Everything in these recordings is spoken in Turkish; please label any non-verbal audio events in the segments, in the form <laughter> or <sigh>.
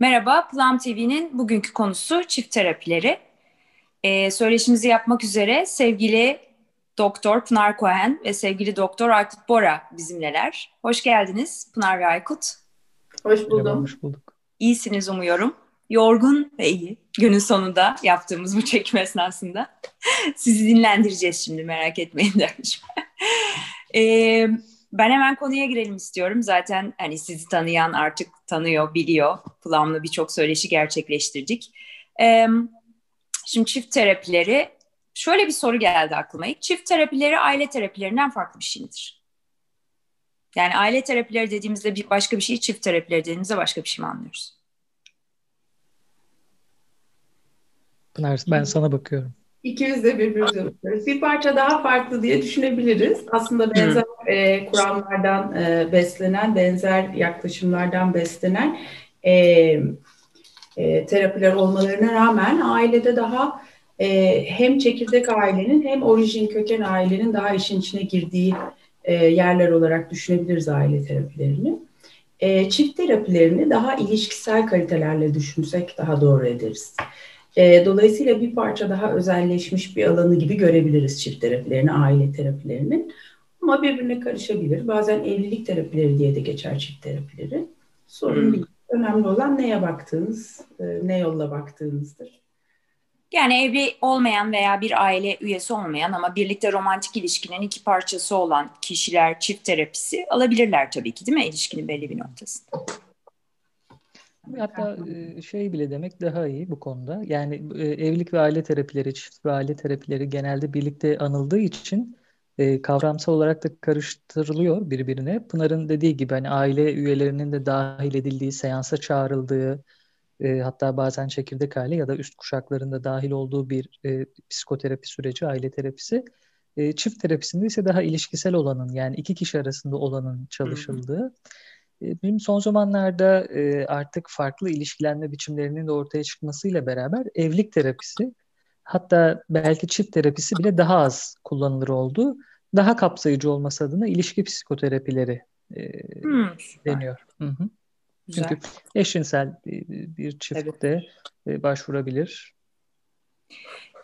Merhaba, Plum TV'nin bugünkü konusu çift terapileri. Ee, söyleşimizi yapmak üzere sevgili Doktor Pınar Cohen ve sevgili Doktor Aykut Bora bizimleler. Hoş geldiniz Pınar ve Aykut. Hoş buldum. Merhaba, hoş bulduk. İyisiniz umuyorum. Yorgun ve iyi. Günün sonunda yaptığımız bu çekim esnasında. Sizi dinlendireceğiz şimdi merak etmeyin demiş. <laughs> ee, ben hemen konuya girelim istiyorum. Zaten hani sizi tanıyan artık tanıyor, biliyor. Plum'la birçok söyleşi gerçekleştirdik. Şimdi çift terapileri, şöyle bir soru geldi aklıma. İlk çift terapileri aile terapilerinden farklı bir şey midir? Yani aile terapileri dediğimizde bir başka bir şey, çift terapileri dediğimizde başka bir şey mi anlıyoruz? Pınar ben sana bakıyorum. İkimiz de birbirimize bakıyoruz. Bir parça daha farklı diye düşünebiliriz. Aslında benzer e, kuramlardan e, beslenen, benzer yaklaşımlardan beslenen e, e, terapiler olmalarına rağmen ailede daha e, hem çekirdek ailenin hem orijin köken ailenin daha işin içine girdiği e, yerler olarak düşünebiliriz aile terapilerini. E, çift terapilerini daha ilişkisel kalitelerle düşünsek daha doğru ederiz. E, dolayısıyla bir parça daha özelleşmiş bir alanı gibi görebiliriz çift terapilerini, aile terapilerini. Ama birbirine karışabilir. Bazen evlilik terapileri diye de geçer çift terapileri. Sorun hmm. değil. Önemli olan neye baktığınız, e, ne yolla baktığınızdır. Yani evli olmayan veya bir aile üyesi olmayan ama birlikte romantik ilişkinin iki parçası olan kişiler çift terapisi alabilirler tabii ki değil mi ilişkinin belli bir noktasında? Hatta şey bile demek daha iyi bu konuda. Yani evlilik ve aile terapileri, çift ve aile terapileri genelde birlikte anıldığı için kavramsal olarak da karıştırılıyor birbirine. Pınar'ın dediği gibi hani aile üyelerinin de dahil edildiği, seansa çağrıldığı, hatta bazen çekirdek aile ya da üst kuşakların da dahil olduğu bir psikoterapi süreci, aile terapisi. çift terapisinde ise daha ilişkisel olanın yani iki kişi arasında olanın çalışıldığı. Hı hı benim son zamanlarda artık farklı ilişkilenme biçimlerinin de ortaya çıkmasıyla beraber evlilik terapisi hatta belki çift terapisi bile daha az kullanılır oldu. Daha kapsayıcı olması adına ilişki psikoterapileri hmm, deniyor. Hı hı. Çünkü eşcinsel bir çift de başvurabilir.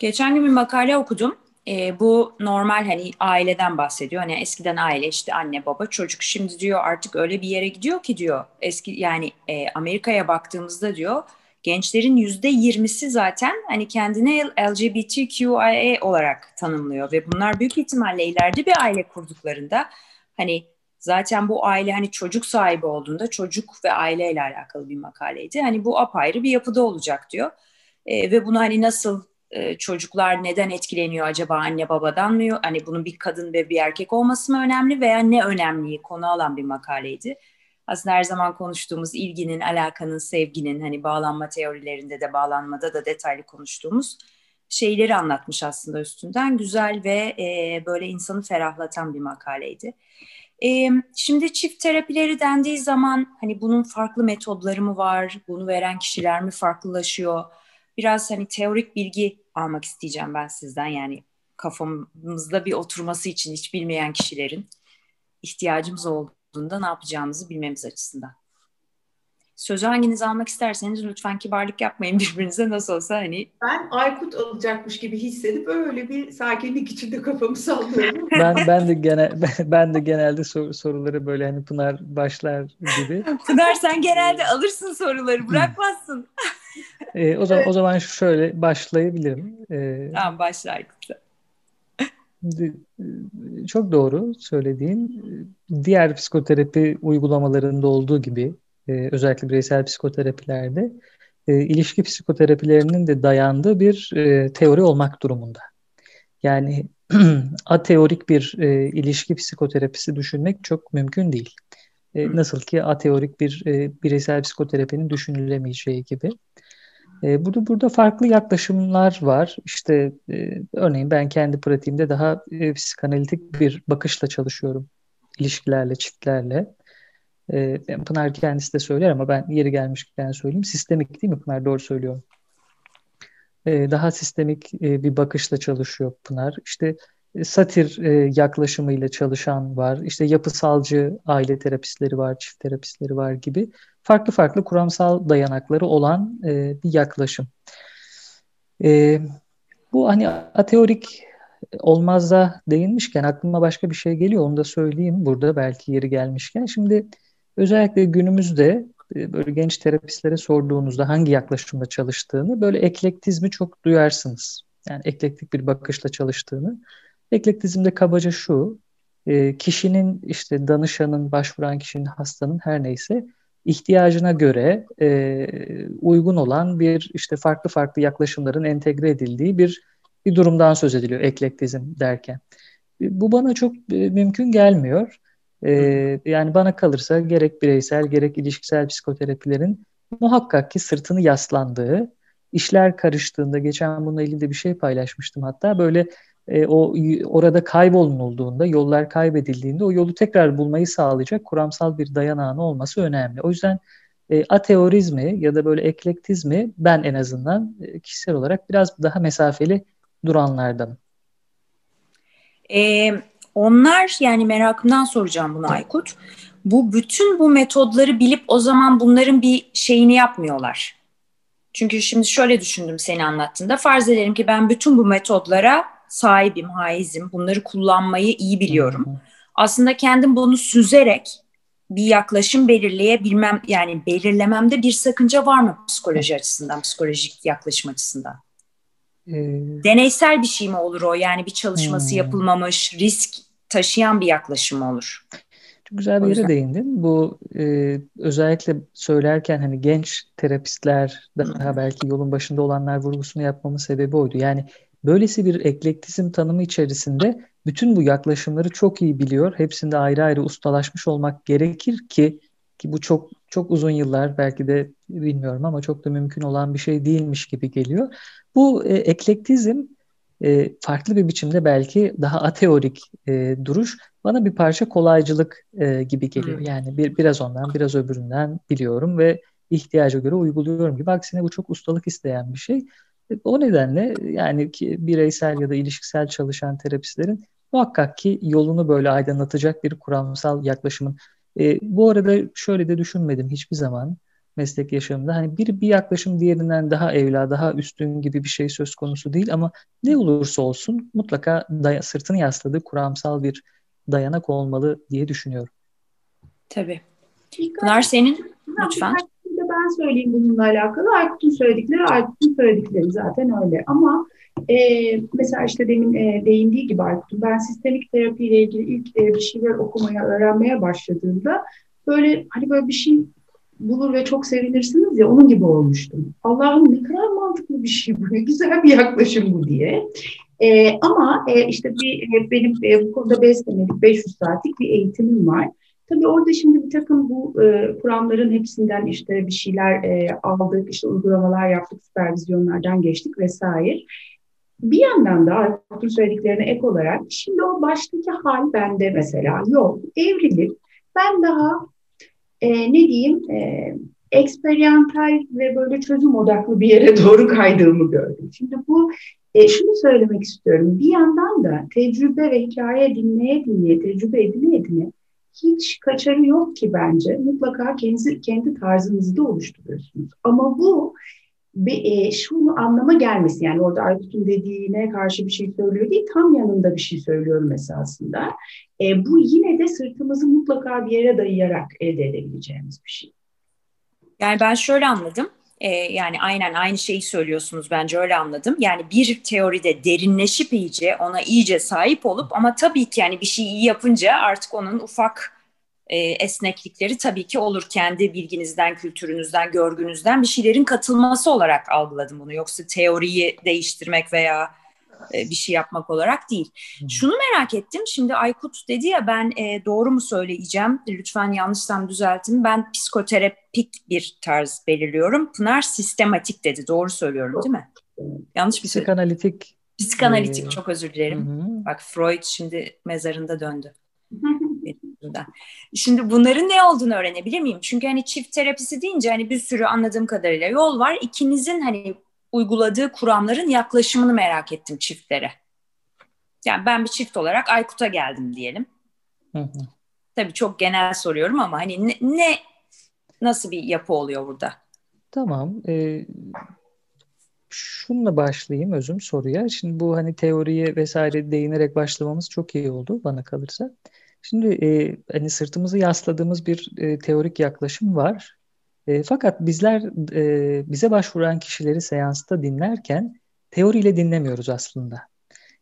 Geçen gün bir makale okudum e, bu normal hani aileden bahsediyor. Hani eskiden aile işte anne baba çocuk. Şimdi diyor artık öyle bir yere gidiyor ki diyor. Eski yani e, Amerika'ya baktığımızda diyor gençlerin yüzde yirmisi zaten hani kendine LGBTQIA olarak tanımlıyor ve bunlar büyük ihtimalle ileride bir aile kurduklarında hani zaten bu aile hani çocuk sahibi olduğunda çocuk ve aileyle alakalı bir makaleydi. Hani bu apayrı bir yapıda olacak diyor. E, ve bunu hani nasıl e, çocuklar neden etkileniyor acaba anne babadan mı? Hani bunun bir kadın ve bir erkek olması mı önemli veya ne önemliyi konu alan bir makaleydi. Aslında her zaman konuştuğumuz ilginin, alakanın, sevginin hani bağlanma teorilerinde de bağlanmada da detaylı konuştuğumuz şeyleri anlatmış aslında üstünden. Güzel ve e, böyle insanı ferahlatan bir makaleydi. E, şimdi çift terapileri dendiği zaman hani bunun farklı metodları mı var? Bunu veren kişiler mi farklılaşıyor? Biraz hani teorik bilgi almak isteyeceğim ben sizden. Yani kafamızda bir oturması için hiç bilmeyen kişilerin ihtiyacımız olduğunda ne yapacağımızı bilmemiz açısından. Sözü hanginiz almak isterseniz lütfen kibarlık yapmayın <laughs> birbirinize nasıl olsa hani. Ben Aykut alacakmış gibi hissedip öyle bir sakinlik içinde kafamı sallıyorum. <laughs> ben ben de genel <laughs> ben de genelde sor, soruları böyle hani Pınar başlar gibi. Pınar sen genelde alırsın soruları bırakmazsın. E, o zaman o zaman şöyle başlayabilirim. E, tamam başla Aykut. Çok doğru söylediğin. Diğer psikoterapi uygulamalarında olduğu gibi e, özellikle bireysel psikoterapilerde e, ilişki psikoterapilerinin de dayandığı bir e, teori olmak durumunda. Yani <clears throat> ateorik bir e, ilişki psikoterapisi düşünmek çok mümkün değil. E, nasıl ki ateorik bir e, bireysel psikoterapinin düşünülemeyeceği gibi. E, burada burada farklı yaklaşımlar var. İşte e, örneğin ben kendi pratiğimde daha e, psikanalitik bir bakışla çalışıyorum ilişkilerle, çiftlerle. E, Pınar kendisi de söyler ama ben yeri gelmişken söyleyeyim. Sistemik değil mi Pınar? Doğru söylüyorum. E, daha sistemik e, bir bakışla çalışıyor Pınar. İşte satir e, yaklaşımıyla çalışan var. İşte yapısalcı aile terapistleri var, çift terapistleri var gibi farklı farklı kuramsal dayanakları olan e, bir yaklaşım. E, bu hani ateorik olmazda değinmişken aklıma başka bir şey geliyor onu da söyleyeyim burada belki yeri gelmişken. Şimdi özellikle günümüzde e, böyle genç terapistlere sorduğunuzda hangi yaklaşımda çalıştığını böyle eklektizmi çok duyarsınız. Yani eklektik bir bakışla çalıştığını. Eklektizmde kabaca şu, e, kişinin işte danışanın, başvuran kişinin, hastanın her neyse ihtiyacına göre e, uygun olan bir işte farklı farklı yaklaşımların entegre edildiği bir bir durumdan söz ediliyor eklektizm derken. Bu bana çok mümkün gelmiyor. Ee, yani bana kalırsa gerek bireysel gerek ilişkisel psikoterapilerin muhakkak ki sırtını yaslandığı, işler karıştığında geçen bununla ilgili de bir şey paylaşmıştım hatta böyle e, o orada kaybolunulduğunda, yollar kaybedildiğinde o yolu tekrar bulmayı sağlayacak kuramsal bir dayanağın olması önemli. O yüzden e, ateorizmi ya da böyle eklektizmi ben en azından e, kişisel olarak biraz daha mesafeli duranlardan. Ee, onlar yani merakımdan soracağım bunu Aykut. Bu bütün bu metodları bilip o zaman bunların bir şeyini yapmıyorlar. Çünkü şimdi şöyle düşündüm seni anlattığında. Farz edelim ki ben bütün bu metodlara sahibim, haizim. Bunları kullanmayı iyi biliyorum. Aslında kendim bunu süzerek bir yaklaşım belirleyebilmem yani belirlememde bir sakınca var mı psikoloji açısından, psikolojik yaklaşım açısından? Ee, Deneysel bir şey mi olur o? Yani bir çalışması hmm. yapılmamış, risk taşıyan bir yaklaşım olur? Çok güzel bir yere değindin. Bu e, özellikle söylerken hani genç terapistler daha belki yolun başında olanlar vurgusunu yapmamın sebebi oydu. Yani böylesi bir eklektizm tanımı içerisinde bütün bu yaklaşımları çok iyi biliyor. Hepsinde ayrı ayrı ustalaşmış olmak gerekir ki ki bu çok çok uzun yıllar belki de bilmiyorum ama çok da mümkün olan bir şey değilmiş gibi geliyor. Bu e, eklektizm e, farklı bir biçimde belki daha ateorik e, duruş bana bir parça kolaycılık e, gibi geliyor. Yani bir biraz ondan biraz öbüründen biliyorum ve ihtiyaca göre uyguluyorum gibi. Aksine bu çok ustalık isteyen bir şey. O nedenle yani ki bireysel ya da ilişkisel çalışan terapistlerin muhakkak ki yolunu böyle aydınlatacak bir kuramsal yaklaşımın. E, bu arada şöyle de düşünmedim hiçbir zaman meslek yaşamında. Hani bir, bir yaklaşım diğerinden daha evla, daha üstün gibi bir şey söz konusu değil ama ne olursa olsun mutlaka daya, sırtını yasladığı kuramsal bir dayanak olmalı diye düşünüyorum. Tabii. Pınar senin lütfen. Ben söyleyeyim bununla alakalı. Aykut'un söyledikleri, Aykut'un söyledikleri zaten öyle. Ama e, mesela işte demin e, değindiği gibi Aykut'un ben sistemik terapiyle ilgili ilk e, bir şeyler okumaya, öğrenmeye başladığımda böyle hani böyle bir şey bulur ve çok sevinirsiniz ya onun gibi olmuştum. Allah'ım ne kadar mantıklı bir şey bu, güzel bir yaklaşım bu diye. E, ama e, işte bir, e, benim e, bu konuda 5 senelik, 500 saatlik bir eğitimim var. Tabii orada şimdi bir takım bu e, kuramların hepsinden işte bir şeyler e, aldık, işte uygulamalar yaptık, süpervizyonlardan geçtik vesaire. Bir yandan da Aykut'un söylediklerine ek olarak şimdi o baştaki hal bende mesela yok. Evrilip ben daha e, ne diyeyim e, eksperyantal ve böyle çözüm odaklı bir yere <laughs> doğru kaydığımı gördüm. Şimdi bu e, şunu söylemek istiyorum. Bir yandan da tecrübe ve hikaye dinleye dinleye, tecrübe edine edine hiç kaçarı yok ki bence. Mutlaka kendi, kendi tarzınızı da oluşturuyorsunuz. Ama bu bir, e, şunu anlama gelmesi yani orada Aykut'un dediğine karşı bir şey söylüyor değil tam yanında bir şey söylüyorum esasında. E, bu yine de sırtımızı mutlaka bir yere dayayarak elde edebileceğimiz bir şey. Yani ben şöyle anladım. Ee, yani aynen aynı şeyi söylüyorsunuz bence öyle anladım. Yani bir teoride derinleşip iyice ona iyice sahip olup ama tabii ki yani bir şey iyi yapınca artık onun ufak e, esneklikleri tabii ki olur. Kendi bilginizden, kültürünüzden, görgünüzden bir şeylerin katılması olarak algıladım bunu. Yoksa teoriyi değiştirmek veya e, bir şey yapmak olarak değil. Hmm. Şunu merak ettim. Şimdi Aykut dedi ya ben e, doğru mu söyleyeceğim? Lütfen yanlışsam düzeltin. Ben psikoterapik bir tarz belirliyorum. Pınar sistematik dedi. Doğru söylüyorum değil mi? Yanlış bir şey. Psikanalitik. Psikanalitik çok özür dilerim. Bak Freud şimdi mezarında döndü. <laughs> Şimdi bunların ne olduğunu öğrenebilir miyim? Çünkü hani çift terapisi deyince hani bir sürü anladığım kadarıyla yol var. İkinizin hani uyguladığı kuramların yaklaşımını merak ettim çiftlere. Yani ben bir çift olarak Aykut'a geldim diyelim. Hı hı. Tabii çok genel soruyorum ama hani ne, ne nasıl bir yapı oluyor burada? Tamam. E, şununla başlayayım özüm soruya. Şimdi bu hani teoriye vesaire değinerek başlamamız çok iyi oldu bana kalırsa. Şimdi e, hani sırtımızı yasladığımız bir e, teorik yaklaşım var. E, fakat bizler e, bize başvuran kişileri seansta dinlerken teoriyle dinlemiyoruz aslında.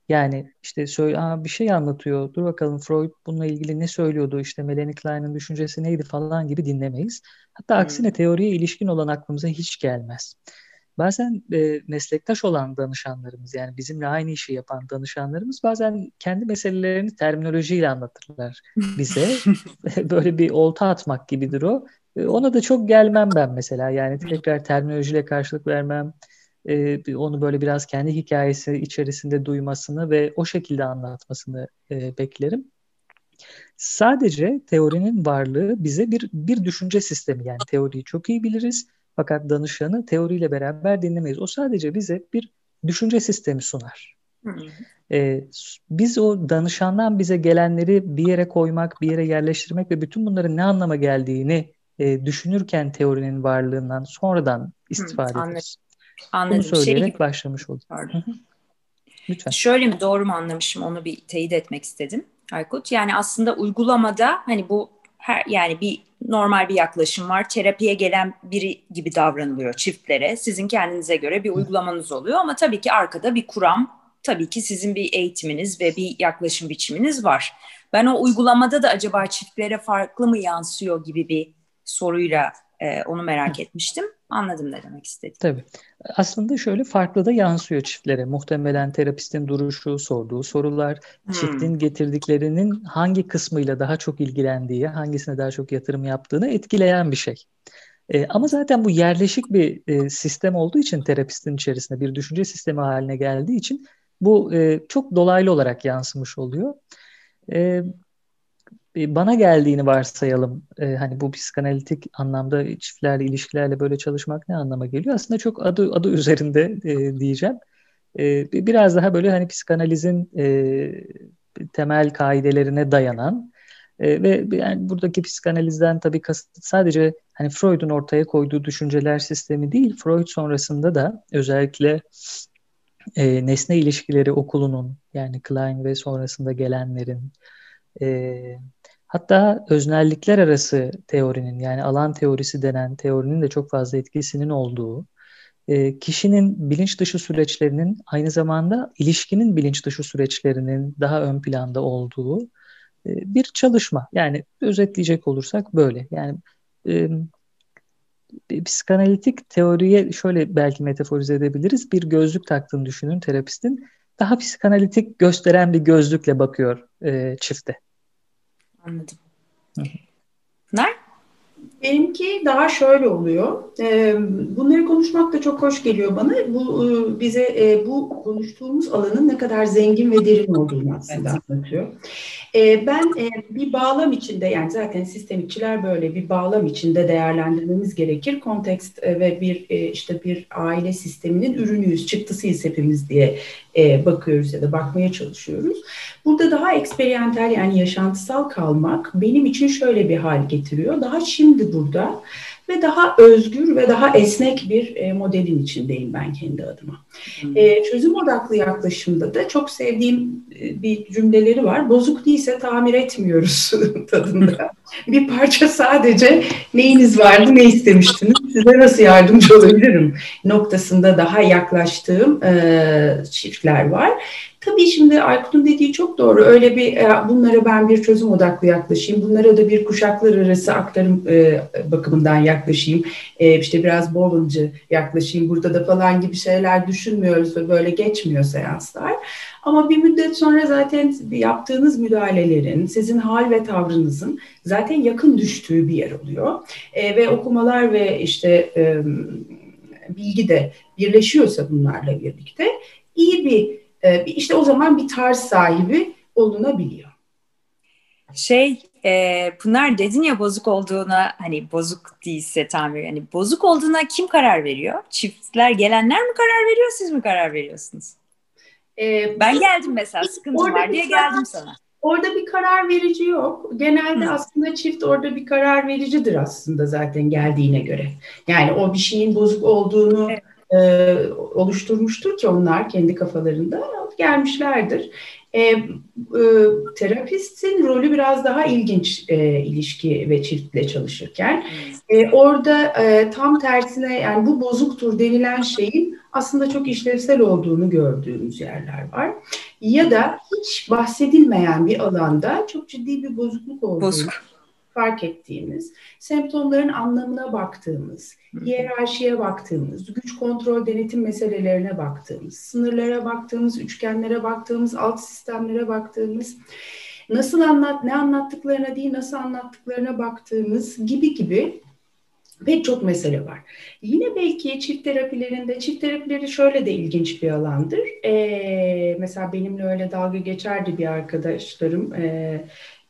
Yani işte söyle, Aa, bir şey anlatıyor. Dur bakalım Freud bununla ilgili ne söylüyordu? İşte Melanie Klein'in düşüncesi neydi falan gibi dinlemeyiz. Hatta hmm. aksine teoriye ilişkin olan aklımıza hiç gelmez. Bazen e, meslektaş olan danışanlarımız yani bizimle aynı işi yapan danışanlarımız bazen kendi meselelerini terminolojiyle anlatırlar bize. <laughs> <laughs> Böyle bir olta atmak gibidir o. E, ona da çok gelmem ben mesela yani tekrar terminolojiyle karşılık vermem. E, onu böyle biraz kendi hikayesi içerisinde duymasını ve o şekilde anlatmasını e, beklerim. Sadece teorinin varlığı bize bir bir düşünce sistemi yani teoriyi çok iyi biliriz fakat danışanı teoriyle beraber dinlemeyiz. O sadece bize bir düşünce sistemi sunar. Ee, biz o danışandan bize gelenleri bir yere koymak, bir yere yerleştirmek ve bütün bunların ne anlama geldiğini e, düşünürken teorinin varlığından sonradan istifade Hı, ederiz. Anladım. Bunu şey söyleyerek şey başlamış olduk. Lütfen. Şöyle mi doğru mu anlamışım onu bir teyit etmek istedim Aykut. Yani aslında uygulamada hani bu her yani bir normal bir yaklaşım var. Terapiye gelen biri gibi davranılıyor çiftlere. Sizin kendinize göre bir uygulamanız oluyor ama tabii ki arkada bir kuram, tabii ki sizin bir eğitiminiz ve bir yaklaşım biçiminiz var. Ben o uygulamada da acaba çiftlere farklı mı yansıyor gibi bir soruyla e, onu merak etmiştim. Anladım ne demek istediğini. Tabii. Aslında şöyle farklı da yansıyor çiftlere. Muhtemelen terapistin duruşu, sorduğu sorular, hmm. çiftin getirdiklerinin hangi kısmıyla daha çok ilgilendiği, hangisine daha çok yatırım yaptığını etkileyen bir şey. E, ama zaten bu yerleşik bir e, sistem olduğu için terapistin içerisinde bir düşünce sistemi haline geldiği için bu e, çok dolaylı olarak yansımış oluyor. E, bana geldiğini varsayalım. E, hani bu psikanalitik anlamda çiftlerle ilişkilerle böyle çalışmak ne anlama geliyor? Aslında çok adı adı üzerinde e, diyeceğim. E, biraz daha böyle hani psikanalizin e, temel kaidelerine dayanan e, ve yani buradaki psikanalizden tabii kasıt sadece hani Freud'un ortaya koyduğu düşünceler sistemi değil, Freud sonrasında da özellikle e, nesne ilişkileri okulunun yani Klein ve sonrasında gelenlerin e, Hatta öznellikler arası teorinin yani alan teorisi denen teorinin de çok fazla etkisinin olduğu, e, kişinin bilinç dışı süreçlerinin aynı zamanda ilişkinin bilinç dışı süreçlerinin daha ön planda olduğu e, bir çalışma. Yani özetleyecek olursak böyle. Yani e, psikanalitik teoriye şöyle belki metaforize edebiliriz. Bir gözlük taktığını düşünün terapistin. Daha psikanalitik gösteren bir gözlükle bakıyor e, çifte. Anladım. Pınar? Benimki daha şöyle oluyor. Ee, bunları konuşmak da çok hoş geliyor bana. Bu e, bize e, bu konuştuğumuz alanın ne kadar zengin ve derin olduğunu aslında evet. anlatıyor. Ee, ben e, bir bağlam içinde yani zaten sistemikçiler böyle bir bağlam içinde değerlendirmemiz gerekir. Kontekst ve bir işte bir aile sisteminin ürünüyüz, çıktısıyız hepimiz diye bakıyoruz ya da bakmaya çalışıyoruz. Burada daha eksperyantel yani yaşantısal kalmak benim için şöyle bir hal getiriyor. Daha şimdi burada ve daha özgür ve daha esnek bir e, modelin içindeyim ben kendi adıma. Hmm. E, çözüm odaklı yaklaşımda da çok sevdiğim e, bir cümleleri var. Bozuk değilse tamir etmiyoruz <laughs> tadında. bir parça sadece neyiniz vardı, ne istemiştiniz, size nasıl yardımcı olabilirim noktasında daha yaklaştığım e, çiftler var. Tabii şimdi Aykut'un dediği çok doğru. Öyle bir e, bunlara ben bir çözüm odaklı yaklaşayım. Bunlara da bir kuşaklar arası aktarım e, bakımından yaklaşayım. E, işte biraz Boland'cı yaklaşayım. Burada da falan gibi şeyler düşünmüyoruz ve böyle geçmiyor seanslar. Ama bir müddet sonra zaten yaptığınız müdahalelerin, sizin hal ve tavrınızın zaten yakın düştüğü bir yer oluyor. Ve okumalar ve işte bilgi de birleşiyorsa bunlarla birlikte iyi bir e, işte o zaman bir tarz sahibi olunabiliyor. Şey e, Pınar dedin ya bozuk olduğuna hani bozuk değilse tamir hani bozuk olduğuna kim karar veriyor? Çiftler gelenler mi karar veriyor siz mi karar veriyorsunuz? Ee, ben geldim mesela sıkıntı var diye geldim sana. Orada bir karar verici yok. Genelde aslında çift orada bir karar vericidir aslında zaten geldiğine göre. Yani o bir şeyin bozuk olduğunu evet. E, oluşturmuştur ki onlar kendi kafalarında gelmişlerdir. E, e, terapistin rolü biraz daha ilginç e, ilişki ve çiftle çalışırken. E, orada e, tam tersine yani bu bozuktur denilen şeyin aslında çok işlevsel olduğunu gördüğümüz yerler var. Ya da hiç bahsedilmeyen bir alanda çok ciddi bir bozukluk olduğunu Bozuk. Fark ettiğimiz, semptomların anlamına baktığımız, hiyerarşiye baktığımız, güç kontrol denetim meselelerine baktığımız, sınırlara baktığımız, üçgenlere baktığımız, alt sistemlere baktığımız, nasıl anlat, ne anlattıklarına değil, nasıl anlattıklarına baktığımız gibi gibi pek çok mesele var. Yine belki çift terapilerinde, çift terapileri şöyle de ilginç bir alandır. Ee, mesela benimle öyle dalga geçerdi bir arkadaşlarım. Ee,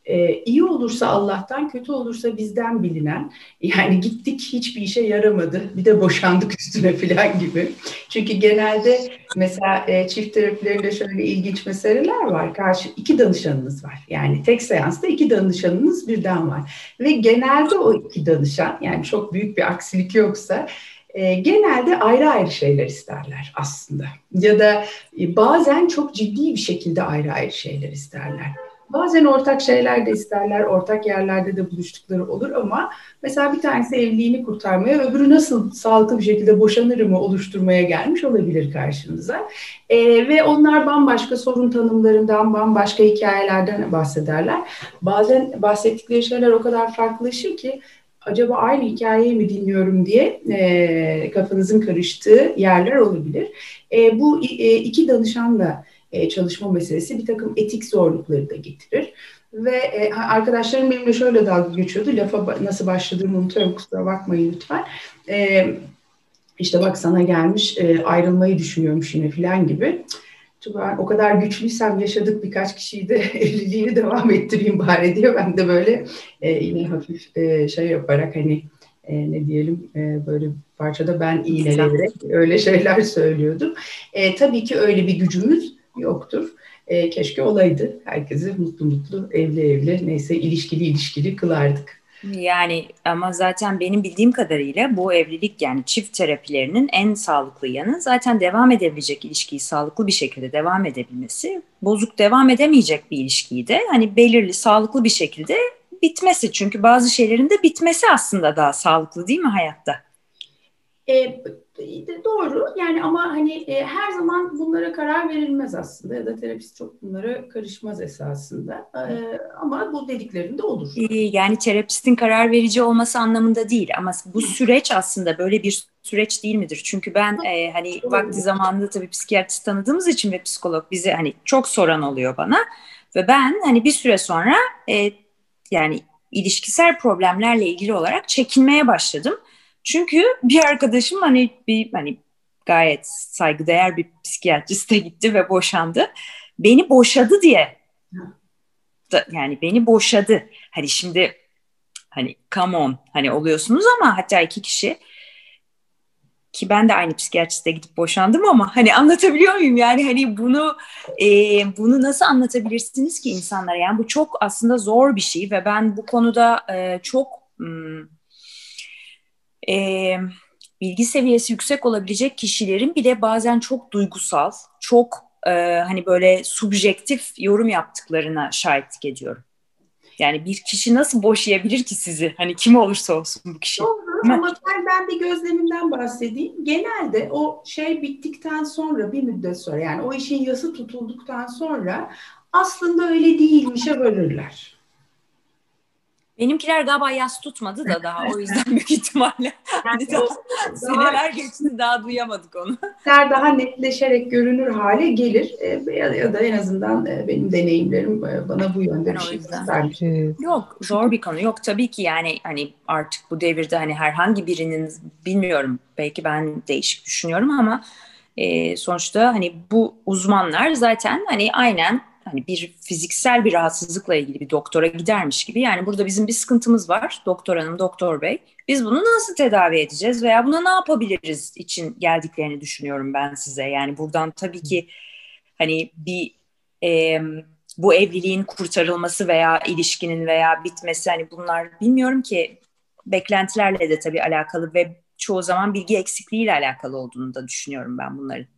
e, iyi olursa Allah'tan, kötü olursa bizden bilinen. Yani gittik hiçbir işe yaramadı. Bir de boşandık üstüne falan gibi. Çünkü genelde mesela e, çift terapilerinde şöyle ilginç meseleler var. Karşı iki danışanınız var. Yani tek seansta iki danışanınız birden var. Ve genelde o iki danışan yani çok büyük bir aksilik yoksa e, genelde ayrı ayrı şeyler isterler aslında. Ya da e, bazen çok ciddi bir şekilde ayrı ayrı şeyler isterler. Bazen ortak şeyler de isterler, ortak yerlerde de buluştukları olur ama mesela bir tanesi evliliğini kurtarmaya, öbürü nasıl sağlıklı bir şekilde boşanır mı oluşturmaya gelmiş olabilir karşınıza. ee, ve onlar bambaşka sorun tanımlarından, bambaşka hikayelerden bahsederler. Bazen bahsettikleri şeyler o kadar farklılaşır ki acaba aynı hikayeyi mi dinliyorum diye e, kafanızın karıştığı yerler olabilir. E, bu e, iki danışanla e, çalışma meselesi bir takım etik zorlukları da getirir. Ve e, arkadaşlarım benimle şöyle dalga geçiyordu. Lafa nasıl başladığımı unutuyorum kusura bakmayın lütfen. E, işte bak sana gelmiş e, ayrılmayı düşünüyormuş yine filan gibi. Ben o kadar güçlüysem yaşadık birkaç kişiyi de <laughs> evliliğini devam ettireyim bari diye ben de böyle e, yine hafif e, şey yaparak hani e, ne diyelim e, böyle parçada ben iğneleyerek öyle şeyler söylüyordum. E, tabii ki öyle bir gücümüz yoktur. E, keşke olaydı. Herkesi mutlu mutlu, evli evli, neyse ilişkili ilişkili kılardık. Yani ama zaten benim bildiğim kadarıyla bu evlilik yani çift terapilerinin en sağlıklı yanı zaten devam edebilecek ilişkiyi sağlıklı bir şekilde devam edebilmesi. Bozuk devam edemeyecek bir ilişkiyi de hani belirli sağlıklı bir şekilde bitmesi. Çünkü bazı şeylerin de bitmesi aslında daha sağlıklı değil mi hayatta? E, doğru yani ama hani e, her zaman bunlara karar verilmez aslında ya da terapist çok bunlara karışmaz esasında e, ama bu dediklerinde olur. Yani terapistin karar verici olması anlamında değil ama bu süreç aslında böyle bir süreç değil midir? Çünkü ben e, hani vakti zamanında tabii psikiyatrist tanıdığımız için ve psikolog bize hani çok soran oluyor bana ve ben hani bir süre sonra e, yani ilişkisel problemlerle ilgili olarak çekinmeye başladım. Çünkü bir arkadaşım hani bir hani gayet saygıdeğer bir psikiyatriste gitti ve boşandı. Beni boşadı diye. Da, yani beni boşadı. Hani şimdi hani come on hani oluyorsunuz ama hatta iki kişi ki ben de aynı psikiyatriste gidip boşandım ama hani anlatabiliyor muyum yani hani bunu e, bunu nasıl anlatabilirsiniz ki insanlara yani bu çok aslında zor bir şey ve ben bu konuda e, çok hmm, e, bilgi seviyesi yüksek olabilecek kişilerin bile bazen çok duygusal, çok e, hani böyle subjektif yorum yaptıklarına şahitlik ediyorum. Yani bir kişi nasıl boşayabilir ki sizi? Hani kim olursa olsun bu kişi. Doğru ama ben, ben bir gözlemimden bahsedeyim. Genelde o şey bittikten sonra bir müddet sonra yani o işin yası tutulduktan sonra aslında öyle değilmişe varırlar. Benimkiler galiba yas tutmadı da daha o yüzden büyük ihtimalle. <laughs> Hani <laughs> daha, seneler geçti daha duyamadık onu. Daha netleşerek görünür hale gelir. E, ya, ya da en azından e, benim deneyimlerim e, bana bu yönde bir şey göstermiş. Yok zor bir konu. Yok tabii ki yani hani artık bu devirde hani herhangi birinin bilmiyorum belki ben değişik düşünüyorum ama e, sonuçta hani bu uzmanlar zaten hani aynen hani bir fiziksel bir rahatsızlıkla ilgili bir doktora gidermiş gibi. Yani burada bizim bir sıkıntımız var doktor hanım, doktor bey. Biz bunu nasıl tedavi edeceğiz veya buna ne yapabiliriz için geldiklerini düşünüyorum ben size. Yani buradan tabii ki hani bir e, bu evliliğin kurtarılması veya ilişkinin veya bitmesi hani bunlar bilmiyorum ki beklentilerle de tabii alakalı ve çoğu zaman bilgi eksikliğiyle alakalı olduğunu da düşünüyorum ben bunların.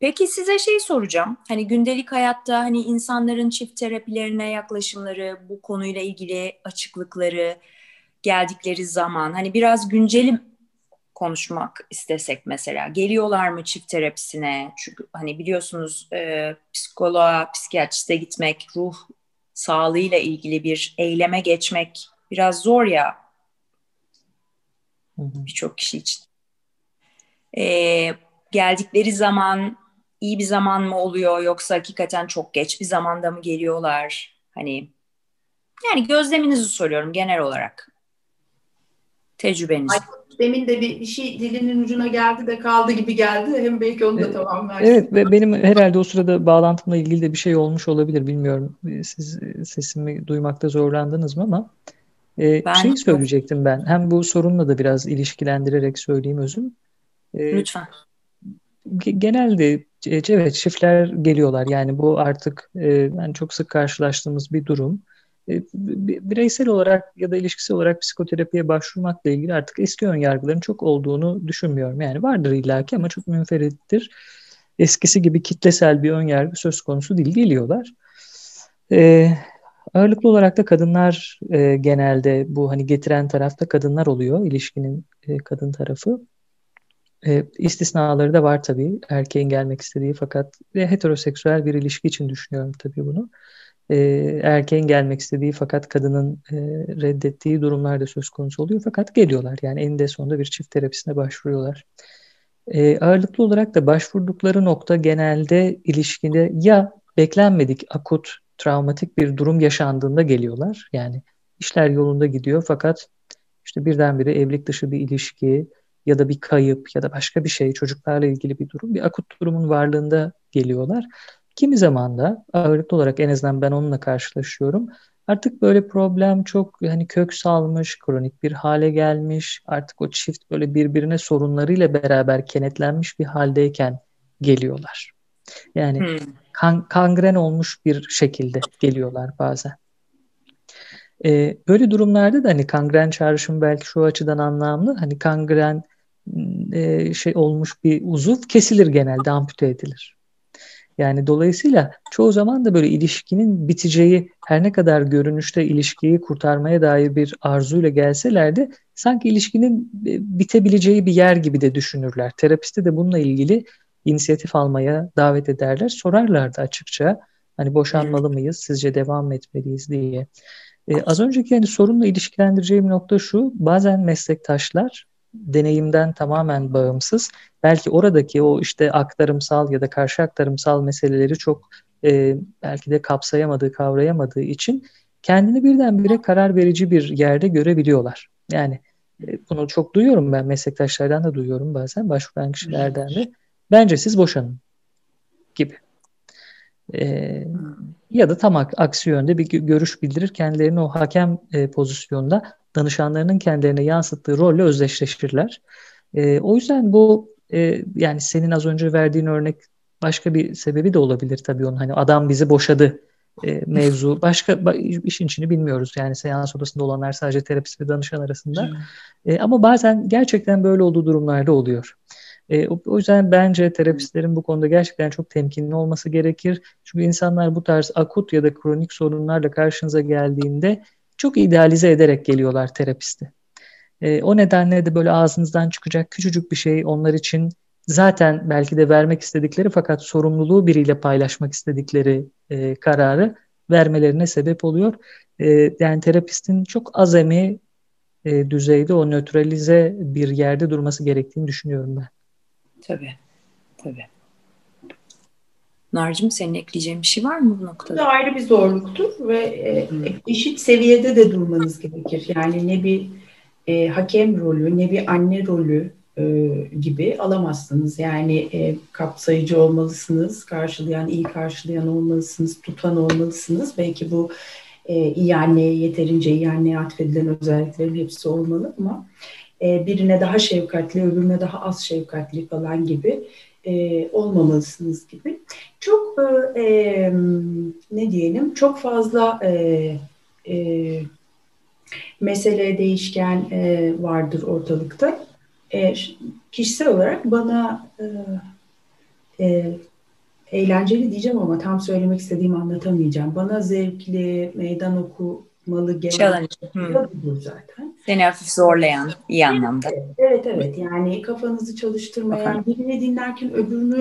Peki size şey soracağım. Hani gündelik hayatta hani insanların çift terapilerine yaklaşımları, bu konuyla ilgili açıklıkları, geldikleri zaman hani biraz güncelim konuşmak istesek mesela geliyorlar mı çift terapisine? Çünkü hani biliyorsunuz e, psikoloğa, psikiyatriste gitmek, ruh sağlığıyla ilgili bir eyleme geçmek biraz zor ya birçok kişi için. E, geldikleri zaman iyi bir zaman mı oluyor yoksa hakikaten çok geç bir zamanda mı geliyorlar? Hani yani gözleminizi soruyorum genel olarak. Tecrübeniz. Ay, demin de bir, bir şey dilinin ucuna geldi de kaldı gibi geldi. Hem belki onu da tamamlarsın. Evet ve benim herhalde o sırada bağlantımla ilgili de bir şey olmuş olabilir bilmiyorum. Siz sesimi duymakta zorlandınız mı ama e, ben şey söyleyecektim ben. Hem bu sorunla da biraz ilişkilendirerek söyleyeyim özüm. E, Lütfen. Genelde evet çiftler geliyorlar. Yani bu artık e, yani çok sık karşılaştığımız bir durum. E, bireysel olarak ya da ilişkisel olarak psikoterapiye başvurmakla ilgili artık eski ön yargıların çok olduğunu düşünmüyorum. Yani vardır illaki ama çok münferittir. Eskisi gibi kitlesel bir ön yargı söz konusu değil. Geliyorlar. Ee, ağırlıklı olarak da kadınlar e, genelde bu hani getiren tarafta kadınlar oluyor. ilişkinin e, kadın tarafı. E, istisnaları da var tabii. Erkeğin gelmek istediği fakat ve heteroseksüel bir ilişki için düşünüyorum tabii bunu e, erkeğin gelmek istediği fakat kadının e, reddettiği durumlar da söz konusu oluyor. Fakat geliyorlar yani eninde sonunda bir çift terapisine başvuruyorlar. E, ağırlıklı olarak da başvurdukları nokta genelde ilişkide ya beklenmedik akut travmatik bir durum yaşandığında geliyorlar. Yani işler yolunda gidiyor fakat işte birdenbire evlilik dışı bir ilişki ya da bir kayıp ya da başka bir şey çocuklarla ilgili bir durum bir akut durumun varlığında geliyorlar. Kimi zaman da ağırlıklı olarak en azından ben onunla karşılaşıyorum. Artık böyle problem çok hani kök salmış, kronik bir hale gelmiş. Artık o çift böyle birbirine sorunlarıyla beraber kenetlenmiş bir haldeyken geliyorlar. Yani hmm. kan, kangren olmuş bir şekilde geliyorlar bazen. Ee, böyle durumlarda da hani kangren çağrışım belki şu açıdan anlamlı. Hani kangren e, şey olmuş bir uzuv kesilir genelde ampute edilir. Yani dolayısıyla çoğu zaman da böyle ilişkinin biteceği her ne kadar görünüşte ilişkiyi kurtarmaya dair bir arzuyla gelseler de sanki ilişkinin e, bitebileceği bir yer gibi de düşünürler. Terapisti de bununla ilgili inisiyatif almaya davet ederler. Sorarlardı açıkça hani boşanmalı mıyız, sizce devam etmeliyiz diye. Ee, az önceki hani sorunla ilişkilendireceğim nokta şu, bazen meslektaşlar deneyimden tamamen bağımsız. Belki oradaki o işte aktarımsal ya da karşı aktarımsal meseleleri çok e, belki de kapsayamadığı, kavrayamadığı için kendini birdenbire karar verici bir yerde görebiliyorlar. Yani e, bunu çok duyuyorum ben meslektaşlardan da duyuyorum bazen başvuran kişilerden de. Bence siz boşanın gibi. E, ya da tam aksi yönde bir görüş bildirir. Kendilerini o hakem e, pozisyonda danışanlarının kendilerine yansıttığı rolle özdeşleşirler. E, o yüzden bu e, yani senin az önce verdiğin örnek başka bir sebebi de olabilir tabii onun. Hani adam bizi boşadı e, mevzu. Başka işin içini bilmiyoruz. Yani seans odasında olanlar sadece terapist ve danışan arasında. E, ama bazen gerçekten böyle olduğu durumlarda oluyor. E, o, o yüzden bence terapistlerin bu konuda gerçekten çok temkinli olması gerekir. Çünkü insanlar bu tarz akut ya da kronik sorunlarla karşınıza geldiğinde çok idealize ederek geliyorlar terapiste. E, o nedenle de böyle ağzınızdan çıkacak küçücük bir şey onlar için zaten belki de vermek istedikleri fakat sorumluluğu biriyle paylaşmak istedikleri e, kararı vermelerine sebep oluyor. E, yani terapistin çok azami e, düzeyde o nötralize bir yerde durması gerektiğini düşünüyorum ben. Tabii, tabii. Narcım senin ekleyeceğin bir şey var mı bu noktada? Bu da ayrı bir zorluktur ve e, eşit seviyede de durmanız gerekir. Yani ne bir e, hakem rolü ne bir anne rolü e, gibi alamazsınız. Yani e, kapsayıcı olmalısınız, karşılayan, iyi karşılayan olmalısınız, tutan olmalısınız. Belki bu e, iyi anneye yeterince iyi anneye atfedilen özelliklerin hepsi olmalı ama e, birine daha şefkatli, öbürüne daha az şefkatli falan gibi e, olmamalısınız gibi. Çok e, e, ne diyelim çok fazla e, e, mesele değişken e, vardır ortalıkta. E, kişisel olarak bana e, e, eğlenceli diyeceğim ama tam söylemek istediğimi anlatamayacağım. Bana zevkli, meydan okumalı gelen Challenge. budur zaten. Seni hafif zorlayan iyi anlamda. Evet evet yani kafanızı çalıştırmayan, birini dinlerken öbürünü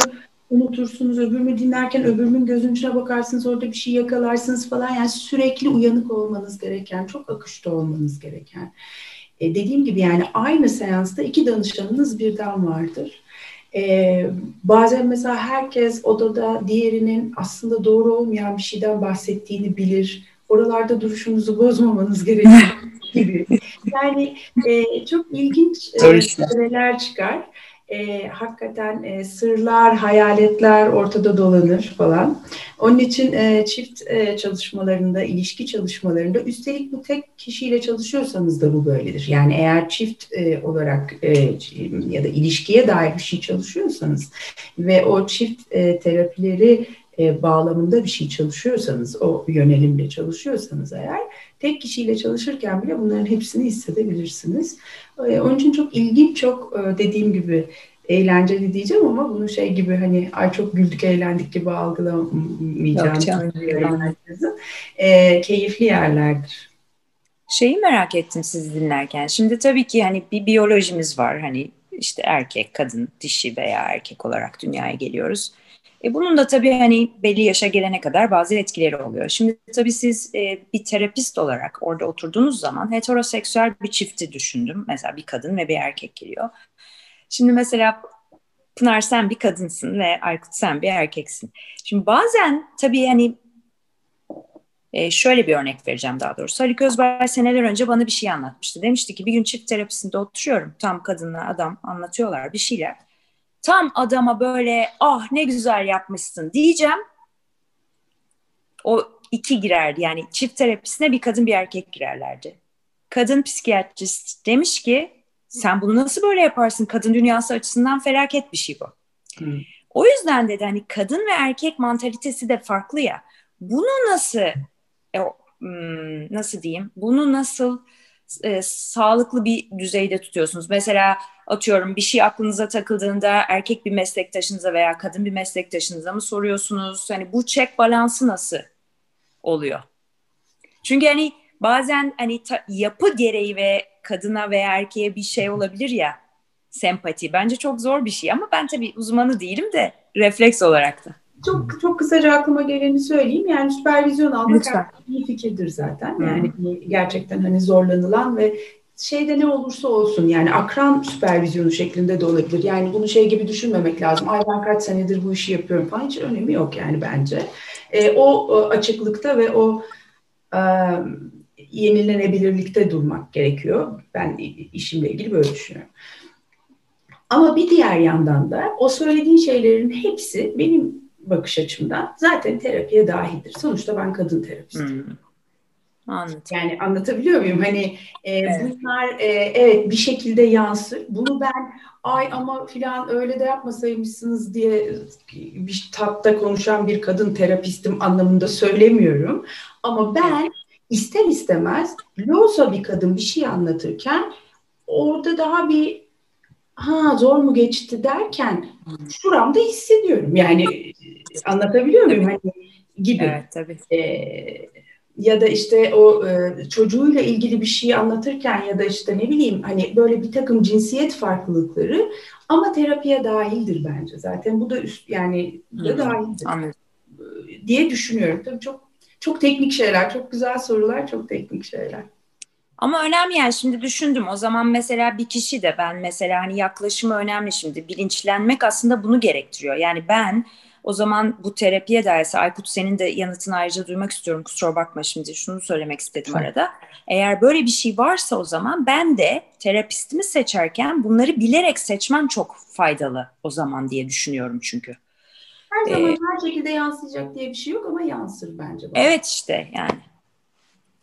unutursunuz, öbürünü dinlerken öbürünün gözünün içine bakarsınız, orada bir şey yakalarsınız falan. Yani sürekli uyanık olmanız gereken, çok akışta olmanız gereken. E, dediğim gibi yani aynı seansta iki danışanınız birden vardır. Ee, bazen mesela herkes odada diğerinin aslında doğru olmayan bir şeyden bahsettiğini bilir. Oralarda duruşunuzu bozmamanız gerekiyor <laughs> gibi. Yani e, çok ilginç e, süreler çıkar e, hakikaten e, sırlar, hayaletler ortada dolanır falan. Onun için e, çift e, çalışmalarında, ilişki çalışmalarında üstelik bu tek kişiyle çalışıyorsanız da bu böyledir. Yani eğer çift e, olarak e, ya da ilişkiye dair bir şey çalışıyorsanız ve o çift e, terapileri e, bağlamında bir şey çalışıyorsanız, o yönelimle çalışıyorsanız eğer tek kişiyle çalışırken bile bunların hepsini hissedebilirsiniz. E, onun için çok ilginç, çok e, dediğim gibi eğlenceli diyeceğim ama bunu şey gibi hani ay çok güldük eğlendik gibi algılamayacağım. E, keyifli yerlerdir. Şeyi merak ettim sizi dinlerken. Şimdi tabii ki hani bir biyolojimiz var. Hani işte erkek, kadın, dişi veya erkek olarak dünyaya geliyoruz. E bunun da tabii hani belli yaşa gelene kadar bazı etkileri oluyor. Şimdi tabii siz e, bir terapist olarak orada oturduğunuz zaman heteroseksüel bir çifti düşündüm. Mesela bir kadın ve bir erkek geliyor. Şimdi mesela Pınar sen bir kadınsın ve Aykut sen bir erkeksin. Şimdi bazen tabii hani e, şöyle bir örnek vereceğim daha doğrusu. Haluk Özbay seneler önce bana bir şey anlatmıştı. Demişti ki bir gün çift terapisinde oturuyorum. Tam kadınla adam anlatıyorlar bir şeyler. Tam adama böyle ah ne güzel yapmışsın diyeceğim. O iki girerdi yani çift terapisine bir kadın bir erkek girerlerdi. Kadın psikiyatrist demiş ki sen bunu nasıl böyle yaparsın? Kadın dünyası açısından felaket bir şey bu. Hmm. O yüzden dedi hani kadın ve erkek mantalitesi de farklı ya. Bunu nasıl e, hmm, nasıl diyeyim? Bunu nasıl e, sağlıklı bir düzeyde tutuyorsunuz? Mesela atıyorum bir şey aklınıza takıldığında erkek bir meslektaşınıza veya kadın bir meslektaşınıza mı soruyorsunuz? Hani bu check balansı nasıl oluyor? Çünkü hani bazen hani ta, yapı gereği ve kadına veya erkeğe bir şey olabilir ya sempati. Bence çok zor bir şey ama ben tabii uzmanı değilim de refleks olarak da. Çok çok kısaca aklıma geleni söyleyeyim. Yani süpervizyon almak iyi fikirdir zaten. Yani hmm. gerçekten hani zorlanılan ve şeyde ne olursa olsun yani akran süpervizyonu şeklinde de olabilir. Yani bunu şey gibi düşünmemek lazım. Ay ben kaç senedir bu işi yapıyorum falan hiç önemi yok yani bence. E, o, o açıklıkta ve o e, yenilenebilirlikte durmak gerekiyor. Ben işimle ilgili böyle düşünüyorum. Ama bir diğer yandan da o söylediğin şeylerin hepsi benim bakış açımdan zaten terapiye dahildir. Sonuçta ben kadın terapistim. Hmm. Anladım. Yani anlatabiliyor muyum? Hani e, evet. bunlar e, evet bir şekilde yansır. Bunu ben ay ama filan öyle de yapmasaymışsınız diye bir tatta konuşan bir kadın terapistim anlamında söylemiyorum. Ama ben ister istemez loza bir kadın bir şey anlatırken orada daha bir ha zor mu geçti derken şuramda hissediyorum. Yani anlatabiliyor muyum? Hani gibi. Evet tabii. Ee, ya da işte o e, çocuğuyla ilgili bir şeyi anlatırken ya da işte ne bileyim hani böyle bir takım cinsiyet farklılıkları ama terapiye dahildir bence. Zaten bu da üst yani da dahildir. Anladım. diye düşünüyorum. Tabii çok çok teknik şeyler, çok güzel sorular, çok teknik şeyler. Ama önemli yani şimdi düşündüm o zaman mesela bir kişi de ben mesela hani yaklaşımı önemli şimdi bilinçlenmek aslında bunu gerektiriyor. Yani ben o zaman bu terapiye dairse Aykut senin de yanıtını ayrıca duymak istiyorum kusura bakma şimdi şunu söylemek istedim arada. Eğer böyle bir şey varsa o zaman ben de terapistimi seçerken bunları bilerek seçmem çok faydalı o zaman diye düşünüyorum çünkü. Her zaman ee, her şekilde yansıyacak diye bir şey yok ama yansır bence. Bana. Evet işte yani.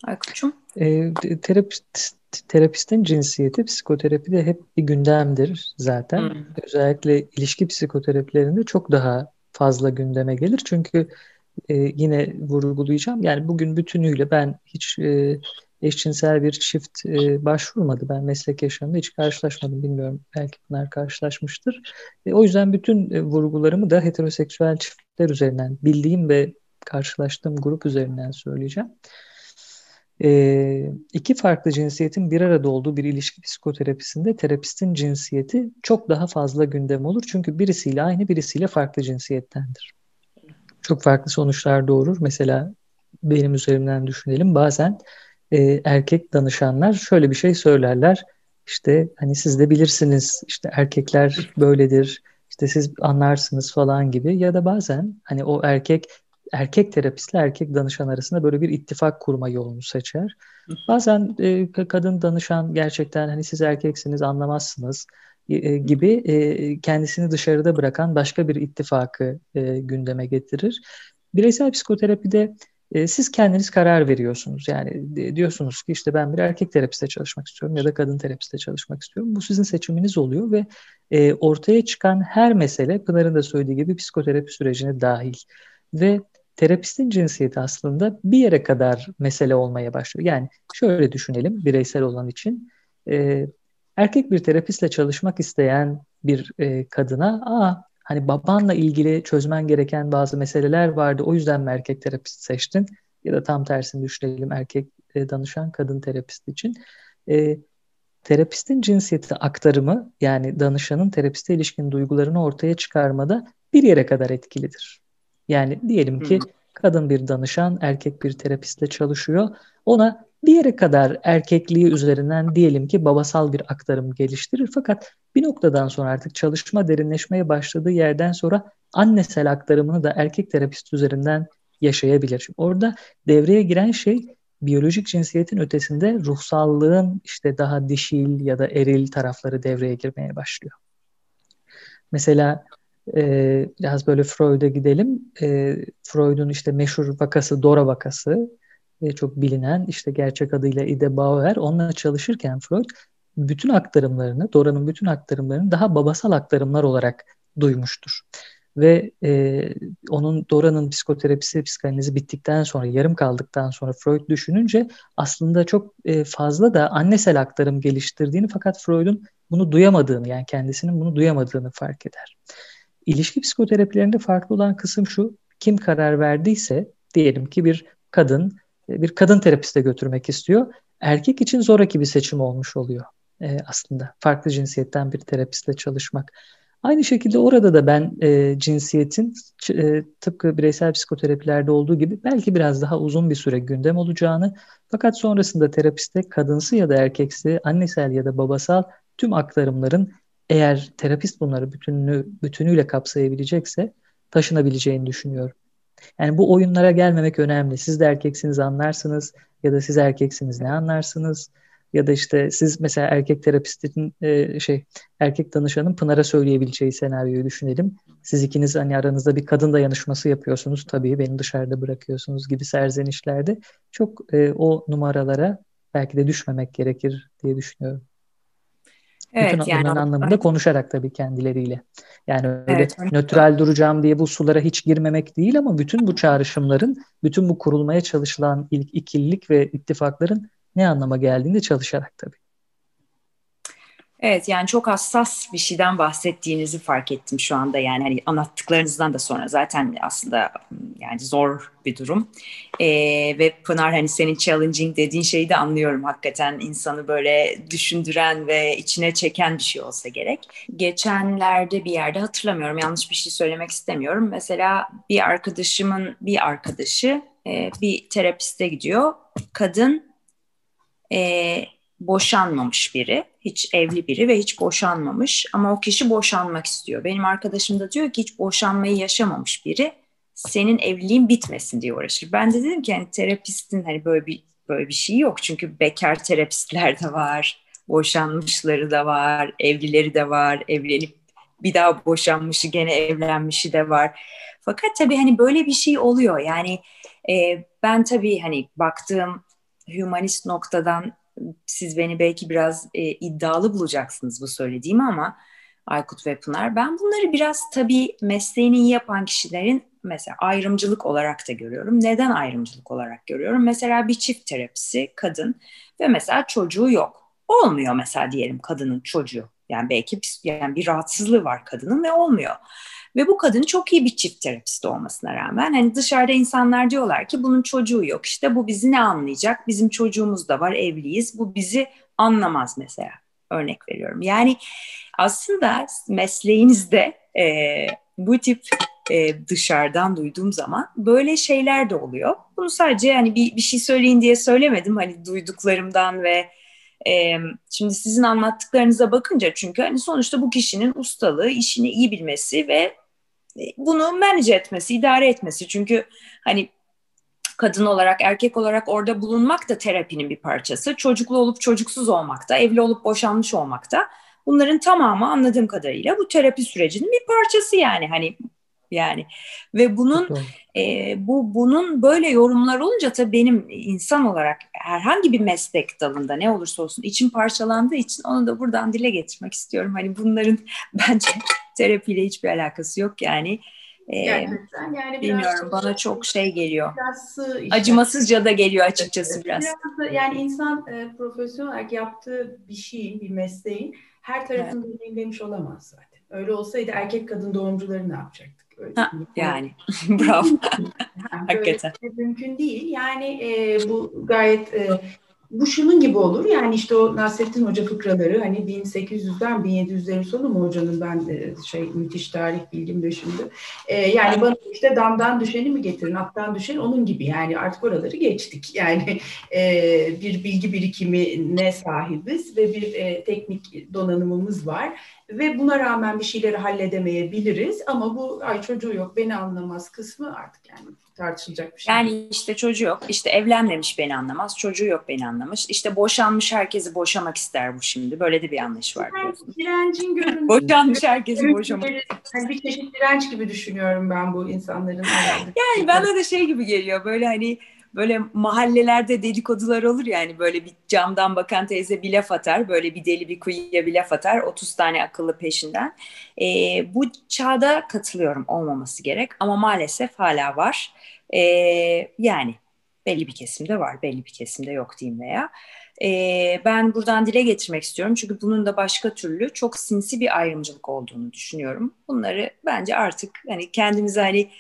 Aykut'cum. E, terapist terapistin cinsiyeti psikoterapide hep bir gündemdir zaten. Hmm. Özellikle ilişki psikoterapilerinde çok daha fazla gündeme gelir. Çünkü e, yine vurgulayacağım. Yani bugün bütünüyle ben hiç e, eşcinsel bir çift e, başvurmadı. Ben meslek yaşamında hiç karşılaşmadım. Bilmiyorum belki bunlar karşılaşmıştır. E, o yüzden bütün e, vurgularımı da heteroseksüel çiftler üzerinden bildiğim ve karşılaştığım grup üzerinden söyleyeceğim. E, iki farklı cinsiyetin bir arada olduğu bir ilişki psikoterapisinde terapistin cinsiyeti çok daha fazla gündem olur. Çünkü birisiyle aynı birisiyle farklı cinsiyettendir. Çok farklı sonuçlar doğurur. Mesela benim üzerimden düşünelim. Bazen e, erkek danışanlar şöyle bir şey söylerler. İşte hani siz de bilirsiniz işte erkekler böyledir işte siz anlarsınız falan gibi ya da bazen hani o erkek erkek terapistle erkek danışan arasında böyle bir ittifak kurma yolunu seçer. Bazen e, kadın danışan gerçekten hani siz erkeksiniz anlamazsınız e, gibi e, kendisini dışarıda bırakan başka bir ittifakı e, gündeme getirir. Bireysel psikoterapide e, siz kendiniz karar veriyorsunuz. Yani diyorsunuz ki işte ben bir erkek terapiste çalışmak istiyorum ya da kadın terapiste çalışmak istiyorum. Bu sizin seçiminiz oluyor ve e, ortaya çıkan her mesele Pınar'ın da söylediği gibi psikoterapi sürecine dahil. Ve terapistin cinsiyeti aslında bir yere kadar mesele olmaya başlıyor. Yani şöyle düşünelim bireysel olan için. E, erkek bir terapistle çalışmak isteyen bir e, kadına aa hani babanla ilgili çözmen gereken bazı meseleler vardı. O yüzden mi erkek terapist seçtin? Ya da tam tersini düşünelim erkek e, danışan kadın terapist için. E, terapistin cinsiyeti aktarımı yani danışanın terapiste ilişkin duygularını ortaya çıkarmada bir yere kadar etkilidir. Yani diyelim ki kadın bir danışan erkek bir terapistle çalışıyor. Ona bir yere kadar erkekliği üzerinden diyelim ki babasal bir aktarım geliştirir. Fakat bir noktadan sonra artık çalışma derinleşmeye başladığı yerden sonra annesel aktarımını da erkek terapist üzerinden yaşayabilir. Şimdi orada devreye giren şey biyolojik cinsiyetin ötesinde ruhsallığın işte daha dişil ya da eril tarafları devreye girmeye başlıyor. Mesela e, biraz böyle Freud'a gidelim. E, Freud'un işte meşhur vakası Dora vakası e, çok bilinen işte gerçek adıyla Ida Bauer onunla çalışırken Freud bütün aktarımlarını, Dora'nın bütün aktarımlarını daha babasal aktarımlar olarak duymuştur. Ve e, onun Dora'nın psikoterapisi, psikanalizi bittikten sonra, yarım kaldıktan sonra Freud düşününce aslında çok e, fazla da annesel aktarım geliştirdiğini fakat Freud'un bunu duyamadığını yani kendisinin bunu duyamadığını fark eder. İlişki psikoterapilerinde farklı olan kısım şu, kim karar verdiyse diyelim ki bir kadın bir kadın terapiste götürmek istiyor. Erkek için zoraki bir seçim olmuş oluyor e, aslında. Farklı cinsiyetten bir terapistle çalışmak. Aynı şekilde orada da ben e, cinsiyetin e, tıpkı bireysel psikoterapilerde olduğu gibi belki biraz daha uzun bir süre gündem olacağını fakat sonrasında terapiste kadınsı ya da erkeksi, annesel ya da babasal tüm aktarımların eğer terapist bunları bütününü, bütünüyle kapsayabilecekse taşınabileceğini düşünüyorum. Yani bu oyunlara gelmemek önemli. Siz de erkeksiniz anlarsınız ya da siz erkeksiniz ne anlarsınız? Ya da işte siz mesela erkek terapistin e, şey erkek danışanın Pınar'a söyleyebileceği senaryoyu düşünelim. Siz ikiniz hani aranızda bir kadın dayanışması yapıyorsunuz tabii beni dışarıda bırakıyorsunuz gibi serzenişlerde çok e, o numaralara belki de düşmemek gerekir diye düşünüyorum. Evet, Bütün yani anlamında evet. konuşarak tabii kendileriyle. Yani öyle evet, nötral duracağım diye bu sulara hiç girmemek değil ama bütün bu çağrışımların, bütün bu kurulmaya çalışılan ilk ikililik ve ittifakların ne anlama geldiğinde çalışarak tabii. Evet yani çok hassas bir şeyden bahsettiğinizi fark ettim şu anda. Yani hani anlattıklarınızdan da sonra zaten aslında yani zor bir durum. Ee, ve Pınar hani senin challenging dediğin şeyi de anlıyorum. Hakikaten insanı böyle düşündüren ve içine çeken bir şey olsa gerek. Geçenlerde bir yerde hatırlamıyorum yanlış bir şey söylemek istemiyorum. Mesela bir arkadaşımın bir arkadaşı e, bir terapiste gidiyor. Kadın e, boşanmamış biri, hiç evli biri ve hiç boşanmamış ama o kişi boşanmak istiyor. Benim arkadaşım da diyor ki hiç boşanmayı yaşamamış biri senin evliliğin bitmesin diye uğraşır. Ben de dedim ki hani terapistin hani böyle bir böyle bir şey yok çünkü bekar terapistler de var, boşanmışları da var, evlileri de var, evlenip bir daha boşanmışı gene evlenmişi de var. Fakat tabii hani böyle bir şey oluyor. Yani e, ben tabii hani baktığım humanist noktadan siz beni belki biraz e, iddialı bulacaksınız bu söylediğimi ama Aykut ve Pınar ben bunları biraz tabii mesleğini iyi yapan kişilerin mesela ayrımcılık olarak da görüyorum. Neden ayrımcılık olarak görüyorum? Mesela bir çift terapisi kadın ve mesela çocuğu yok. Olmuyor mesela diyelim kadının çocuğu. Yani belki yani bir rahatsızlığı var kadının ve olmuyor. Ve bu kadın çok iyi bir çift terapist olmasına rağmen hani dışarıda insanlar diyorlar ki bunun çocuğu yok. İşte bu bizi ne anlayacak? Bizim çocuğumuz da var, evliyiz. Bu bizi anlamaz mesela. Örnek veriyorum. Yani aslında mesleğinizde e, bu tip e, dışarıdan duyduğum zaman böyle şeyler de oluyor. Bunu sadece hani bir, bir şey söyleyin diye söylemedim. Hani duyduklarımdan ve şimdi sizin anlattıklarınıza bakınca çünkü hani sonuçta bu kişinin ustalığı, işini iyi bilmesi ve bunu manage etmesi, idare etmesi. Çünkü hani kadın olarak, erkek olarak orada bulunmak da terapinin bir parçası. Çocuklu olup çocuksuz olmak da, evli olup boşanmış olmak da bunların tamamı anladığım kadarıyla bu terapi sürecinin bir parçası yani hani yani ve bunun e, bu bunun böyle yorumlar olunca tabii benim insan olarak herhangi bir meslek dalında ne olursa olsun içim parçalandığı için onu da buradan dile getirmek istiyorum. Hani bunların <laughs> bence terapiyle hiçbir alakası yok yani. E, Gerçekten yani bilmiyorum bana çok şey geliyor. Işte. Acımasızca da geliyor açıkçası biraz. biraz da, yani insan e, profesyonel olarak yaptığı bir şeyin, bir mesleğin her tarafını evet. deneyimlemiş olamaz zaten. Öyle olsaydı erkek kadın doğumcuları ne yapacaktık? Ha, yani <laughs> bravo. <laughs> Hakikaten. Mümkün değil. Yani e, bu gayet e, bu şunun gibi olur. Yani işte o Nasrettin Hoca fıkraları hani 1800'den 1700'lerin sonu mu hocanın ben şey müthiş tarih bilgim de şimdi. E, yani bana işte damdan düşeni mi getirin, attan düşen onun gibi. Yani artık oraları geçtik. <laughs> Yani e, bir bilgi birikimine sahibiz ve bir e, teknik donanımımız var ve buna rağmen bir şeyleri halledemeyebiliriz ama bu ay çocuğu yok beni anlamaz kısmı artık yani tartışılacak bir şey. Yani işte çocuğu yok, işte evlenmemiş beni anlamaz, çocuğu yok beni anlamış. İşte boşanmış herkesi boşamak ister bu şimdi. Böyle de bir anlayış var. Direncin <laughs> görüntüsü. boşanmış herkesi boşamak. Yani bir çeşit direnç gibi düşünüyorum ben bu insanların. yani bana da şey gibi geliyor böyle hani böyle mahallelerde dedikodular olur yani böyle bir camdan bakan teyze bir laf atar böyle bir deli bir kuyuya bir laf atar 30 tane akıllı peşinden. E, bu çağda katılıyorum olmaması gerek ama maalesef hala var. E, yani belli bir kesimde var belli bir kesimde yok diyeyim veya. E, ben buradan dile getirmek istiyorum çünkü bunun da başka türlü çok sinsi bir ayrımcılık olduğunu düşünüyorum. Bunları bence artık hani kendimize hani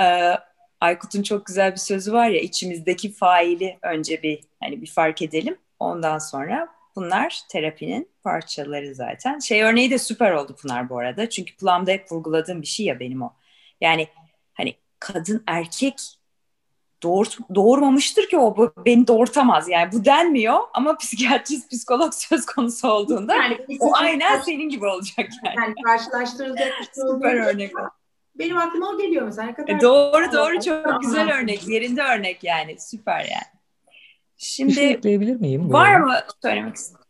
e, Aykut'un çok güzel bir sözü var ya içimizdeki faili önce bir hani bir fark edelim. Ondan sonra bunlar terapinin parçaları zaten. Şey örneği de süper oldu Pınar bu arada. Çünkü Plum'da hep vurguladığım bir şey ya benim o. Yani hani kadın erkek doğurt, doğurmamıştır ki o beni doğurtamaz yani bu denmiyor ama psikiyatrist psikolog söz konusu olduğunda yani, o aynen senin gibi olacak yani. Yani karşılaştırılacak bir şey Süper örnek benim aklıma o geliyor mesela. Ne kadar e doğru doğru çok güzel örnek. Yerinde örnek yani. Süper yani. Şimdi bir şey ekleyebilir miyim? Var mı söylemek istedim?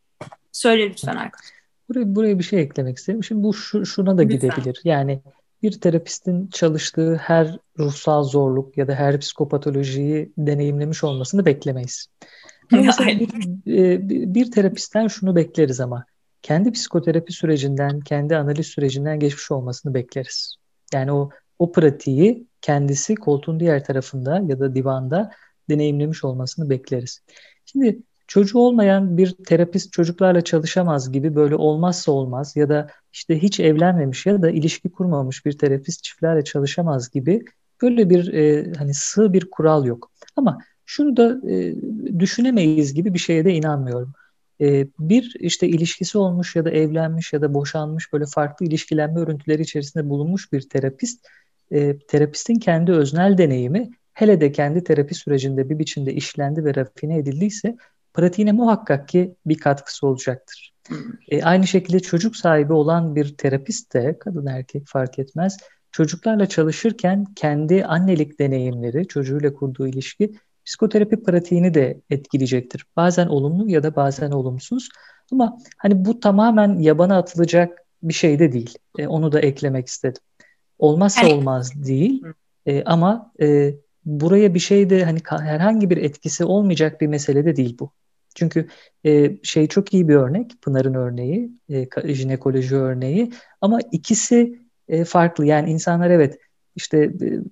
Söyle lütfen Aykut. Buraya, buraya bir şey eklemek istedim. Şimdi bu şu, şuna da lütfen. gidebilir. Yani bir terapistin çalıştığı her ruhsal zorluk ya da her psikopatolojiyi deneyimlemiş olmasını beklemeyiz. <laughs> Bir, e, bir, bir terapistten şunu bekleriz ama kendi psikoterapi sürecinden, kendi analiz sürecinden geçmiş olmasını bekleriz. Yani o o pratiği kendisi koltuğun diğer tarafında ya da divanda deneyimlemiş olmasını bekleriz. Şimdi çocuğu olmayan bir terapist çocuklarla çalışamaz gibi böyle olmazsa olmaz ya da işte hiç evlenmemiş ya da ilişki kurmamış bir terapist çiftlerle çalışamaz gibi böyle bir e, hani sığ bir kural yok. Ama şunu da e, düşünemeyiz gibi bir şeye de inanmıyorum. E, bir işte ilişkisi olmuş ya da evlenmiş ya da boşanmış böyle farklı ilişkilenme örüntüleri içerisinde bulunmuş bir terapist, e, terapistin kendi öznel deneyimi hele de kendi terapi sürecinde bir biçimde işlendi ve rafine edildiyse pratiğine muhakkak ki bir katkısı olacaktır. E, aynı şekilde çocuk sahibi olan bir terapist de kadın erkek fark etmez çocuklarla çalışırken kendi annelik deneyimleri, çocuğuyla kurduğu ilişki psikoterapi pratiğini de etkileyecektir. Bazen olumlu ya da bazen olumsuz. Ama hani bu tamamen yabana atılacak bir şey de değil. E, onu da eklemek istedim. Olmazsa evet. olmaz değil. E, ama e, buraya bir şey de hani herhangi bir etkisi olmayacak bir mesele de değil bu. Çünkü e, şey çok iyi bir örnek, Pınar'ın örneği, e, jinekoloji örneği ama ikisi e, farklı. Yani insanlar evet işte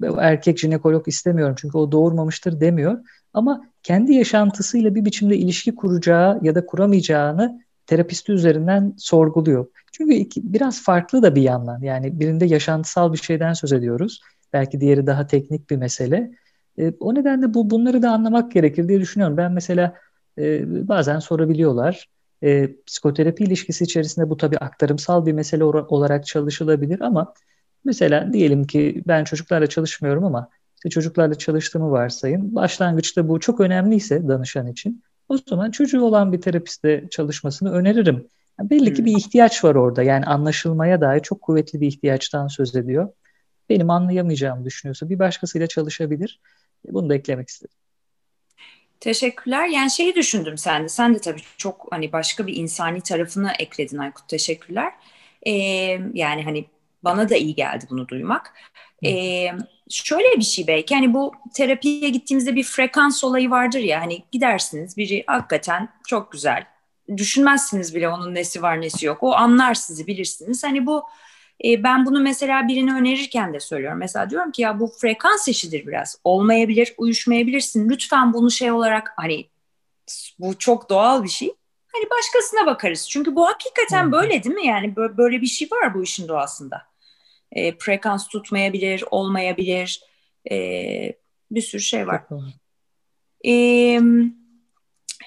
e, erkek jinekolog istemiyorum çünkü o doğurmamıştır demiyor. Ama kendi yaşantısıyla bir biçimde ilişki kuracağı ya da kuramayacağını terapisti üzerinden sorguluyor. Çünkü iki, biraz farklı da bir yandan. Yani birinde yaşantısal bir şeyden söz ediyoruz. Belki diğeri daha teknik bir mesele. E, o nedenle bu bunları da anlamak gerekir diye düşünüyorum. Ben mesela e, bazen sorabiliyorlar. E, psikoterapi ilişkisi içerisinde bu tabii aktarımsal bir mesele olarak çalışılabilir ama mesela diyelim ki ben çocuklarla çalışmıyorum ama işte çocuklarla çalıştığımı varsayın. Başlangıçta bu çok önemliyse danışan için o zaman çocuğu olan bir terapistle çalışmasını öneririm. Yani belli ki bir hmm. ihtiyaç var orada. Yani anlaşılmaya dair çok kuvvetli bir ihtiyaçtan söz ediyor. Benim anlayamayacağımı düşünüyorsa bir başkasıyla çalışabilir. Bunu da eklemek istedim. Teşekkürler. Yani şeyi düşündüm sen de. Sen de tabii çok hani başka bir insani tarafını ekledin Aykut. Teşekkürler. Ee, yani hani bana da iyi geldi bunu duymak. Ee, şöyle bir şey belki hani bu terapiye gittiğimizde bir frekans olayı vardır ya hani gidersiniz biri hakikaten çok güzel düşünmezsiniz bile onun nesi var nesi yok o anlar sizi bilirsiniz. Hani bu e, ben bunu mesela birini önerirken de söylüyorum. Mesela diyorum ki ya bu frekans işidir biraz olmayabilir uyuşmayabilirsin lütfen bunu şey olarak hani bu çok doğal bir şey hani başkasına bakarız çünkü bu hakikaten böyle değil mi yani böyle bir şey var bu işin doğasında e, frekans tutmayabilir, olmayabilir. E, bir sürü şey var. E,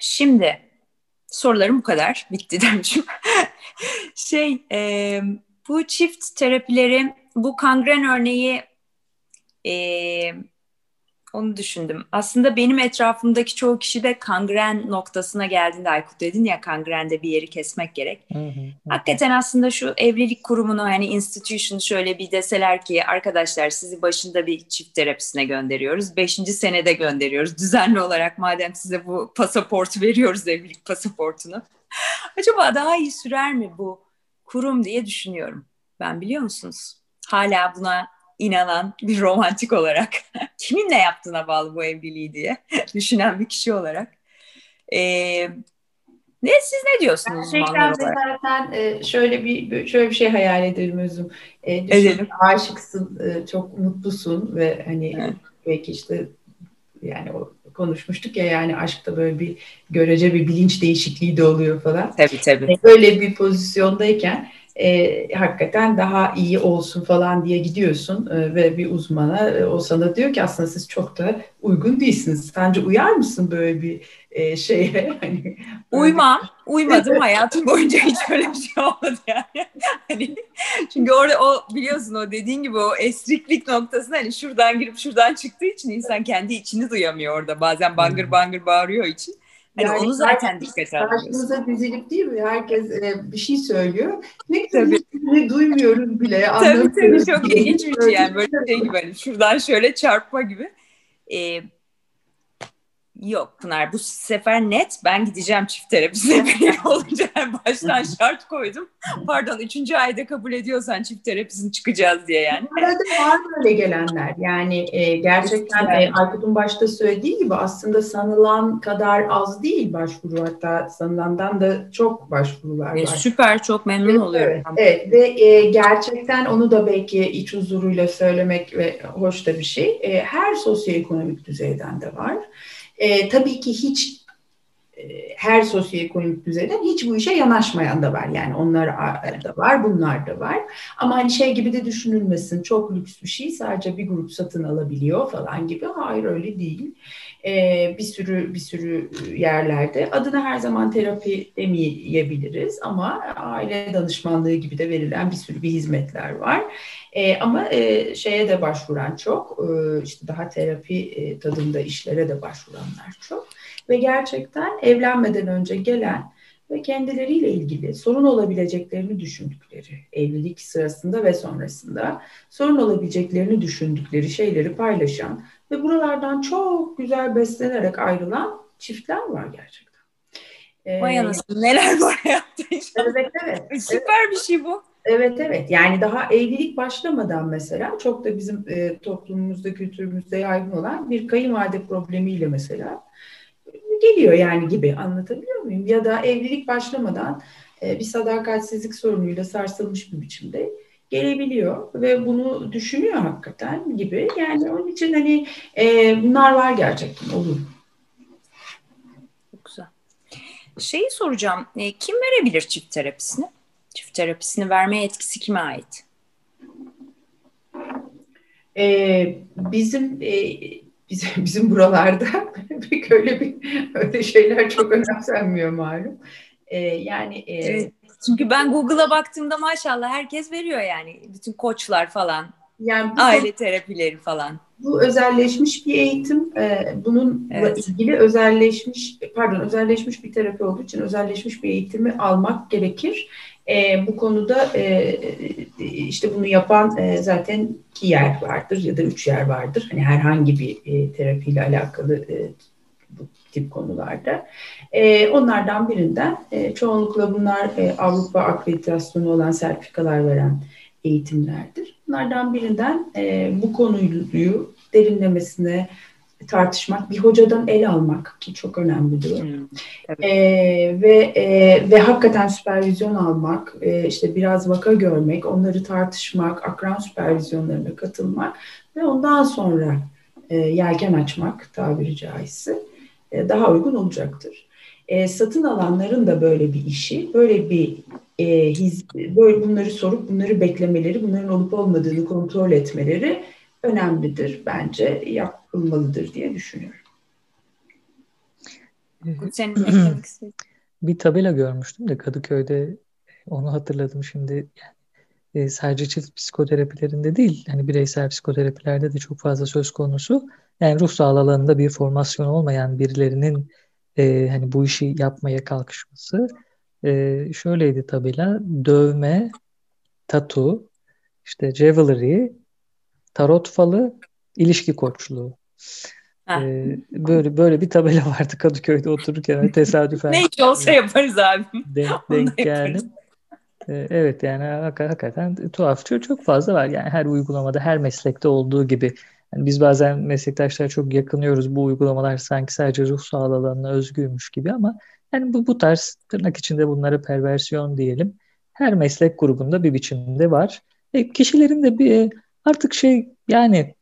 şimdi sorularım bu kadar. <laughs> Bitti demişim. şey e, bu çift terapileri bu kangren örneği e, onu düşündüm. Aslında benim etrafımdaki çoğu kişi de kangren noktasına geldiğinde Aykut dedin ya kangrende bir yeri kesmek gerek. Hı hı, Hakikaten aslında şu evlilik kurumunu hani institution şöyle bir deseler ki arkadaşlar sizi başında bir çift terapisine gönderiyoruz. Beşinci senede gönderiyoruz düzenli olarak madem size bu pasaportu veriyoruz evlilik pasaportunu. <laughs> Acaba daha iyi sürer mi bu kurum diye düşünüyorum. Ben biliyor musunuz? Hala buna inanan bir romantik olarak <laughs> kiminle yaptığına bağlı bu evliliği diye <laughs> düşünen bir kişi olarak. Ee, ne siz ne diyorsunuz Gerçekten zaten e, şöyle bir şöyle bir şey hayal edelim özüm. E, düşün, Edelim. aşıksın, e, çok mutlusun ve hani evet. belki işte yani o konuşmuştuk ya yani aşkta böyle bir görece bir bilinç değişikliği de oluyor falan. Tabii tabii. Böyle bir pozisyondayken e, hakikaten daha iyi olsun falan diye gidiyorsun e, ve bir uzmana e, o sana diyor ki aslında siz çok da uygun değilsiniz. Sence uyar mısın böyle bir e, şeye? <laughs> Hani, Uymam. <laughs> Uymadım hayatım boyunca hiç öyle bir şey olmadı yani. <laughs> hani, çünkü orada o biliyorsun o dediğin gibi o esriklik noktasında hani şuradan girip şuradan çıktığı için insan kendi içini duyamıyor orada. Bazen bangır hmm. bangır bağırıyor için. Hani yani onu zaten dikkate alıyoruz. Karşımıza dizilip değil mi? Herkes e, bir şey söylüyor. Ne tabii. duymuyoruz bile. Tabii tabii çok ilginç bir şey yani böyle <laughs> şey gibi hani şuradan şöyle çarpma gibi. Ee, Yok Pınar bu sefer net ben gideceğim çift terapisine <laughs> bir olunca baştan şart koydum. Pardon üçüncü ayda kabul ediyorsan çift terapisini çıkacağız diye yani. Arada var böyle gelenler yani e, gerçekten e, Aykut'un başta söylediği gibi aslında sanılan kadar az değil başvuru hatta sanılandan da çok başvurular e, var. E, süper çok memnun evet, oluyorum. Evet, evet. ve e, gerçekten onu da belki iç huzuruyla söylemek ve hoş da bir şey. E, her sosyoekonomik düzeyden de var. E, tabii ki hiç e, her sosyoekonomik düzeyden hiç bu işe yanaşmayan da var. Yani onlar da var, bunlar da var. Ama hani şey gibi de düşünülmesin. Çok lüks bir şey sadece bir grup satın alabiliyor falan gibi. Hayır öyle değil. Ee, bir sürü bir sürü yerlerde adına her zaman terapi demeyebiliriz ama aile danışmanlığı gibi de verilen bir sürü bir hizmetler var. E, ama e, şeye de başvuran çok, e, işte daha terapi e, tadında işlere de başvuranlar çok. Ve gerçekten evlenmeden önce gelen ve kendileriyle ilgili sorun olabileceklerini düşündükleri, evlilik sırasında ve sonrasında sorun olabileceklerini düşündükleri şeyleri paylaşan ve buralardan çok güzel beslenerek ayrılan çiftler var gerçekten. Vay anasını neler var hayatta. Evet evet. <laughs> Süper evet. bir şey bu. Evet evet yani daha evlilik başlamadan mesela çok da bizim e, toplumumuzda kültürümüzde yaygın olan bir kayınvalide problemiyle mesela geliyor yani gibi anlatabiliyor muyum? Ya da evlilik başlamadan e, bir sadakatsizlik sorunuyla sarsılmış bir biçimde gelebiliyor ve bunu düşünüyor hakikaten gibi. Yani onun için hani e, bunlar var gerçekten olur. Çok güzel. Şeyi soracağım. E, kim verebilir çift terapisini? Çift terapisini verme etkisi kime ait? E, bizim e, bizim, <laughs> bizim buralarda <laughs> pek öyle bir öyle şeyler çok önemsenmiyor malum. E, yani e, evet. Çünkü ben Google'a baktığımda maşallah herkes veriyor yani. Bütün koçlar falan. Yani bu, aile terapileri falan. Bu özelleşmiş bir eğitim. Ee, bununla evet. ilgili özelleşmiş, pardon özelleşmiş bir terapi olduğu için özelleşmiş bir eğitimi almak gerekir. E, bu konuda e, işte bunu yapan e, zaten iki yer vardır ya da üç yer vardır. Hani herhangi bir e, terapiyle alakalı e, tip konularda. E, onlardan birinden e, çoğunlukla bunlar e, Avrupa akreditasyonu olan sertifikalar veren eğitimlerdir. Bunlardan birinden e, bu konuyu derinlemesine tartışmak, bir hocadan el almak ki çok önemlidir. Hmm, evet. e, ve e, ve hakikaten süpervizyon almak, e, işte biraz vaka görmek, onları tartışmak, akran süpervizyonlarına katılmak ve ondan sonra e, yelken açmak tabiri caizse daha uygun olacaktır. E, satın alanların da böyle bir işi, böyle bir e, his, böyle bunları sorup bunları beklemeleri, bunların olup olmadığını kontrol etmeleri önemlidir bence yapılmalıdır diye düşünüyorum. Senin <clears throat> bir tabela görmüştüm de Kadıköy'de onu hatırladım şimdi. Yani, e, sadece çift psikoterapilerinde değil, hani bireysel psikoterapilerde de çok fazla söz konusu. Yani ruh sağlığı alanında bir formasyon olmayan birilerinin e, hani bu işi yapmaya kalkışması. E, şöyleydi tabela, dövme, tatu, işte jewelry, tarot falı, ilişki koçluğu. Ee, böyle böyle bir tabela vardı Kadıköy'de otururken <laughs> tesadüfen. ne iş olsa yaparız abi. Denk, denk geldim. Ee, evet yani hakikaten tuhaf çok, çok fazla var. Yani her uygulamada her meslekte olduğu gibi. Yani biz bazen meslektaşlara çok yakınıyoruz. Bu uygulamalar sanki sadece ruh sağlığı alanına özgüymüş gibi ama yani bu, bu tarz tırnak içinde bunlara perversiyon diyelim. Her meslek grubunda bir biçimde var. E, kişilerin de bir Artık şey yani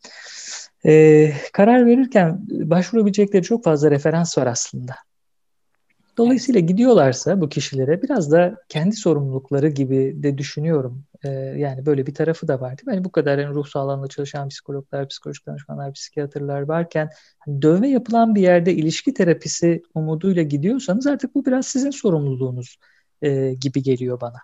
e, karar verirken başvurabilecekleri çok fazla referans var aslında. Dolayısıyla gidiyorlarsa bu kişilere biraz da kendi sorumlulukları gibi de düşünüyorum. Ee, yani böyle bir tarafı da var değil mi? Yani bu kadar yani ruh sağlığında çalışan psikologlar, psikolojik danışmanlar, psikiyatrlar varken hani dövme yapılan bir yerde ilişki terapisi umuduyla gidiyorsanız artık bu biraz sizin sorumluluğunuz e, gibi geliyor bana.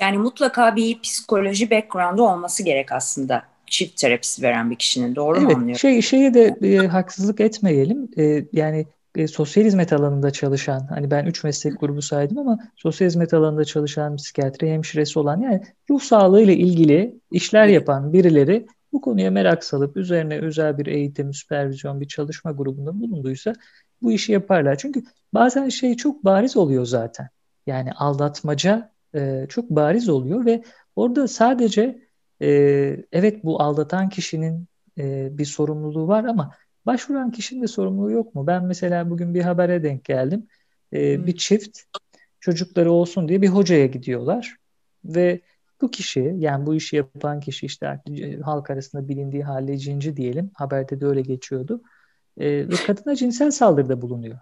Yani mutlaka bir psikoloji background'u olması gerek aslında çift terapisi veren bir kişinin. Doğru evet, mu anlıyorum? Şey, şeye de e, haksızlık etmeyelim. E, yani e, sosyal hizmet alanında çalışan, hani ben üç meslek grubu saydım ama sosyal hizmet alanında çalışan, psikiyatri hemşiresi olan yani ruh sağlığı ile ilgili işler yapan birileri bu konuya merak salıp üzerine özel bir eğitim, süpervizyon, bir çalışma grubunda bulunduysa bu işi yaparlar. Çünkü bazen şey çok bariz oluyor zaten. Yani aldatmaca e, çok bariz oluyor ve orada sadece e, evet bu aldatan kişinin e, bir sorumluluğu var ama başvuran kişinin de sorumluluğu yok mu? Ben mesela bugün bir habere denk geldim. E, bir çift çocukları olsun diye bir hocaya gidiyorlar ve bu kişi yani bu işi yapan kişi işte halk arasında bilindiği hali cinci diyelim haberde de öyle geçiyordu e, ve kadına cinsel saldırıda bulunuyor.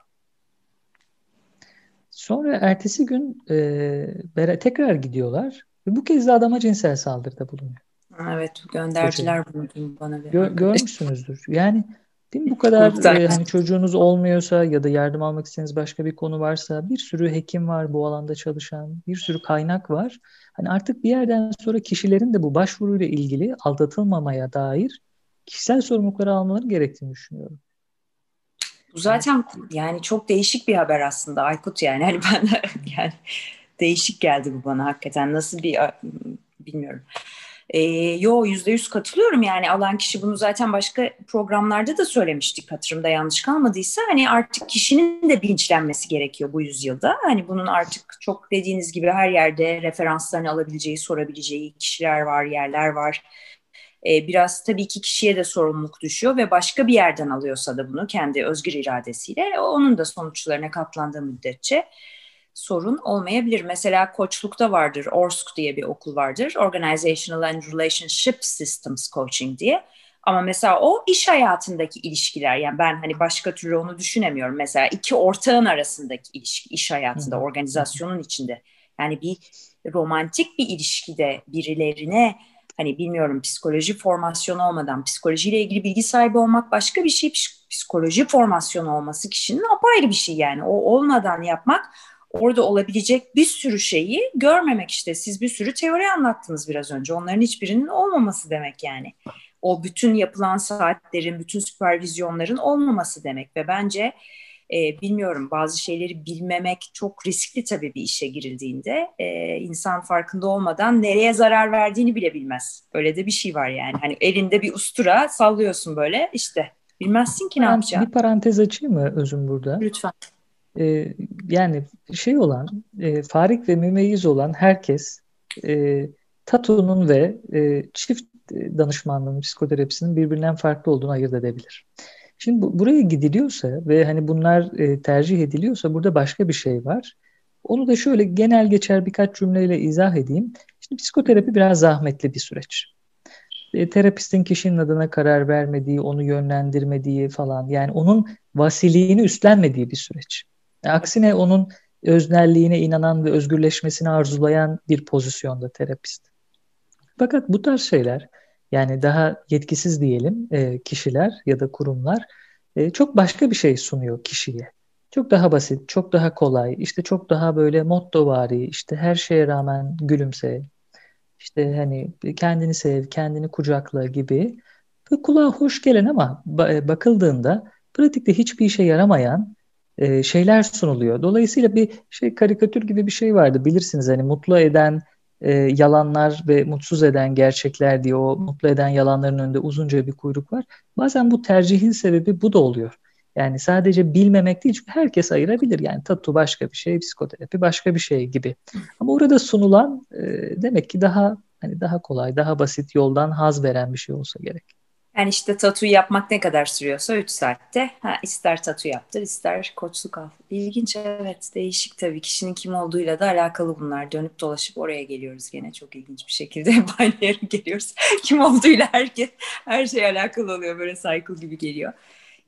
Sonra ertesi gün e, tekrar gidiyorlar ve bu kez de adama cinsel saldırıda bulunuyor. Evet gönderciler bunu bana. Gör, görmüşsünüzdür. Yani değil mi bu kadar e, hani çocuğunuz olmuyorsa ya da yardım almak istediğiniz başka bir konu varsa bir sürü hekim var bu alanda çalışan bir sürü kaynak var. Hani artık bir yerden sonra kişilerin de bu başvuruyla ilgili aldatılmamaya dair kişisel sorumlulukları almaları gerektiğini düşünüyorum. Bu zaten yani çok değişik bir haber aslında Aykut yani. Hani ben <laughs> yani değişik geldi bu bana hakikaten. Nasıl bir bilmiyorum. E, yo yüzde yüz katılıyorum yani alan kişi bunu zaten başka programlarda da söylemiştik hatırımda yanlış kalmadıysa hani artık kişinin de bilinçlenmesi gerekiyor bu yüzyılda. Hani bunun artık çok dediğiniz gibi her yerde referanslarını alabileceği, sorabileceği kişiler var, yerler var. biraz tabii ki kişiye de sorumluluk düşüyor ve başka bir yerden alıyorsa da bunu kendi özgür iradesiyle onun da sonuçlarına katlandığı müddetçe sorun olmayabilir. Mesela koçlukta vardır, ORSC diye bir okul vardır. Organizational and Relationship Systems Coaching diye. Ama mesela o iş hayatındaki ilişkiler yani ben hani başka türlü onu düşünemiyorum. Mesela iki ortağın arasındaki ilişki iş hayatında, organizasyonun içinde. Yani bir romantik bir ilişkide birilerine hani bilmiyorum psikoloji formasyonu olmadan psikolojiyle ilgili bilgi sahibi olmak başka bir şey. Psikoloji formasyonu olması kişinin apayrı bir şey yani. O olmadan yapmak orada olabilecek bir sürü şeyi görmemek işte. Siz bir sürü teori anlattınız biraz önce. Onların hiçbirinin olmaması demek yani. O bütün yapılan saatlerin, bütün süpervizyonların olmaması demek ve bence e, bilmiyorum bazı şeyleri bilmemek çok riskli tabii bir işe girildiğinde. E, insan farkında olmadan nereye zarar verdiğini bile bilmez. Öyle de bir şey var yani. Hani elinde bir ustura sallıyorsun böyle işte bilmezsin ki ne yapacağını. Bir parantez açayım mı özüm burada? Lütfen. Ee, yani şey olan, e, farik ve mümeyyiz olan herkes e, Tatu'nun ve e, çift danışmanlığının, psikoterapisinin birbirinden farklı olduğunu ayırt edebilir. Şimdi bu, buraya gidiliyorsa ve hani bunlar e, tercih ediliyorsa burada başka bir şey var. Onu da şöyle genel geçer birkaç cümleyle izah edeyim. Şimdi psikoterapi biraz zahmetli bir süreç. E, terapistin kişinin adına karar vermediği, onu yönlendirmediği falan yani onun vasiliğini üstlenmediği bir süreç. E, aksine onun öznelliğine inanan ve özgürleşmesini arzulayan bir pozisyonda terapist. Fakat bu tarz şeyler yani daha yetkisiz diyelim e, kişiler ya da kurumlar e, çok başka bir şey sunuyor kişiye. Çok daha basit, çok daha kolay, işte çok daha böyle mottovari, işte her şeye rağmen gülümse, işte hani kendini sev, kendini kucakla gibi ve kulağa hoş gelen ama bakıldığında pratikte hiçbir işe yaramayan e, şeyler sunuluyor. Dolayısıyla bir şey karikatür gibi bir şey vardı bilirsiniz hani mutlu eden e, yalanlar ve mutsuz eden gerçekler diye o mutlu eden yalanların önünde uzunca bir kuyruk var. Bazen bu tercihin sebebi bu da oluyor. Yani sadece bilmemek değil çünkü herkes ayırabilir. Yani tatu başka bir şey, psikoterapi başka bir şey gibi. Ama orada sunulan e, demek ki daha hani daha kolay, daha basit yoldan haz veren bir şey olsa gerek. Yani işte tatu yapmak ne kadar sürüyorsa 3 saatte ha, ister tatu yaptır ister koçluk al. İlginç evet değişik tabii kişinin kim olduğuyla da alakalı bunlar. Dönüp dolaşıp oraya geliyoruz gene çok ilginç bir şekilde <laughs> aynı geliyoruz. kim olduğuyla herkes her şey alakalı oluyor böyle cycle gibi geliyor.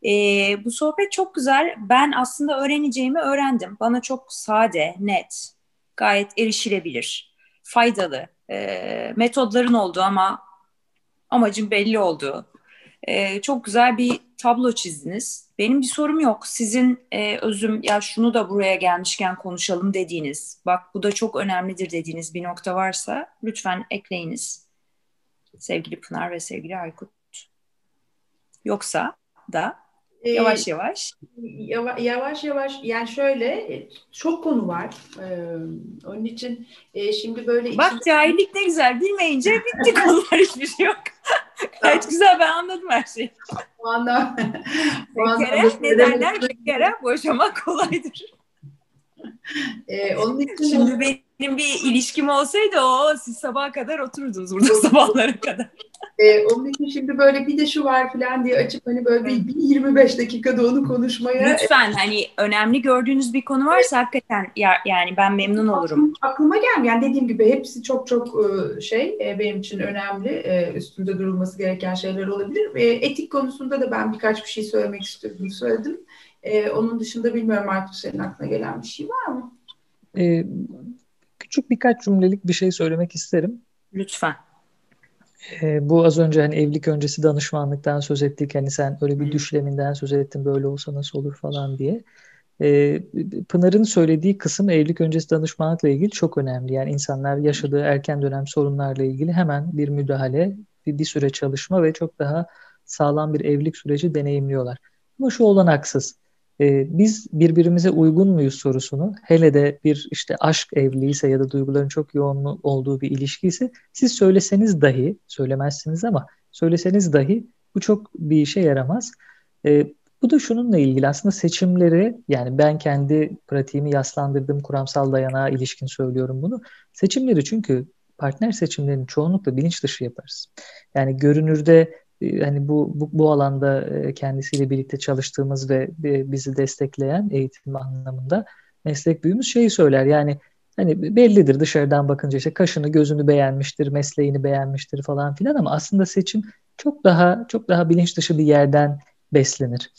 Ee, bu sohbet çok güzel. Ben aslında öğreneceğimi öğrendim. Bana çok sade, net, gayet erişilebilir, faydalı e, metodların olduğu ama amacın belli olduğu e, çok güzel bir tablo çizdiniz. Benim bir sorum yok. Sizin e, özüm ya şunu da buraya gelmişken konuşalım dediğiniz, bak bu da çok önemlidir dediğiniz bir nokta varsa lütfen ekleyiniz. Sevgili Pınar ve sevgili Aykut. Yoksa da ee, yavaş yavaş. Yavaş yavaş yani şöyle çok konu var. Ee, onun için e, şimdi böyle... Bak içinde... cahillik ne güzel bilmeyince bitti konular hiçbir şey yok. Gayet güzel ben anladım her şeyi. O anda... Şekere ne derler? Şekere boşamak kolaydır. Ee, onun için Şimdi benim bir ilişkim olsaydı o siz sabaha kadar oturdunuz burada sabahlara kadar. Ee, onun için şimdi böyle bir de şu var falan diye açıp hani böyle bir, bir 25 dakikada onu konuşmaya. Lütfen hani önemli gördüğünüz bir konu varsa hakikaten ya, yani ben memnun olurum. Aklıma gelmiyor. Yani dediğim gibi hepsi çok çok e, şey e, benim için önemli. E, üstünde durulması gereken şeyler olabilir. Etik konusunda da ben birkaç bir şey söylemek istiyorum. Söyledim. Onun dışında bilmiyorum Artur senin aklına gelen bir şey var mı? Ee, küçük birkaç cümlelik bir şey söylemek isterim. Lütfen. E, bu az önce hani evlilik öncesi danışmanlıktan söz ettik. Hani sen öyle bir düşleminden söz ettin böyle olsa nasıl olur falan diye. E, Pınar'ın söylediği kısım evlilik öncesi danışmanlıkla ilgili çok önemli. Yani insanlar yaşadığı erken dönem sorunlarla ilgili hemen bir müdahale, bir, bir süre çalışma ve çok daha sağlam bir evlilik süreci deneyimliyorlar. Ama şu olan haksız e, biz birbirimize uygun muyuz sorusunu hele de bir işte aşk evliyse ya da duyguların çok yoğun olduğu bir ilişki ise siz söyleseniz dahi söylemezsiniz ama söyleseniz dahi bu çok bir işe yaramaz. E, bu da şununla ilgili aslında seçimleri yani ben kendi pratiğimi yaslandırdığım kuramsal dayanağa ilişkin söylüyorum bunu. Seçimleri çünkü partner seçimlerini çoğunlukla bilinç dışı yaparız. Yani görünürde hani bu, bu bu alanda e, kendisiyle birlikte çalıştığımız ve bizi destekleyen eğitim anlamında meslek büyüğümüz şeyi söyler. Yani hani bellidir dışarıdan bakınca işte kaşını gözünü beğenmiştir, mesleğini beğenmiştir falan filan ama aslında seçim çok daha çok daha bilinç dışı bir yerden beslenir.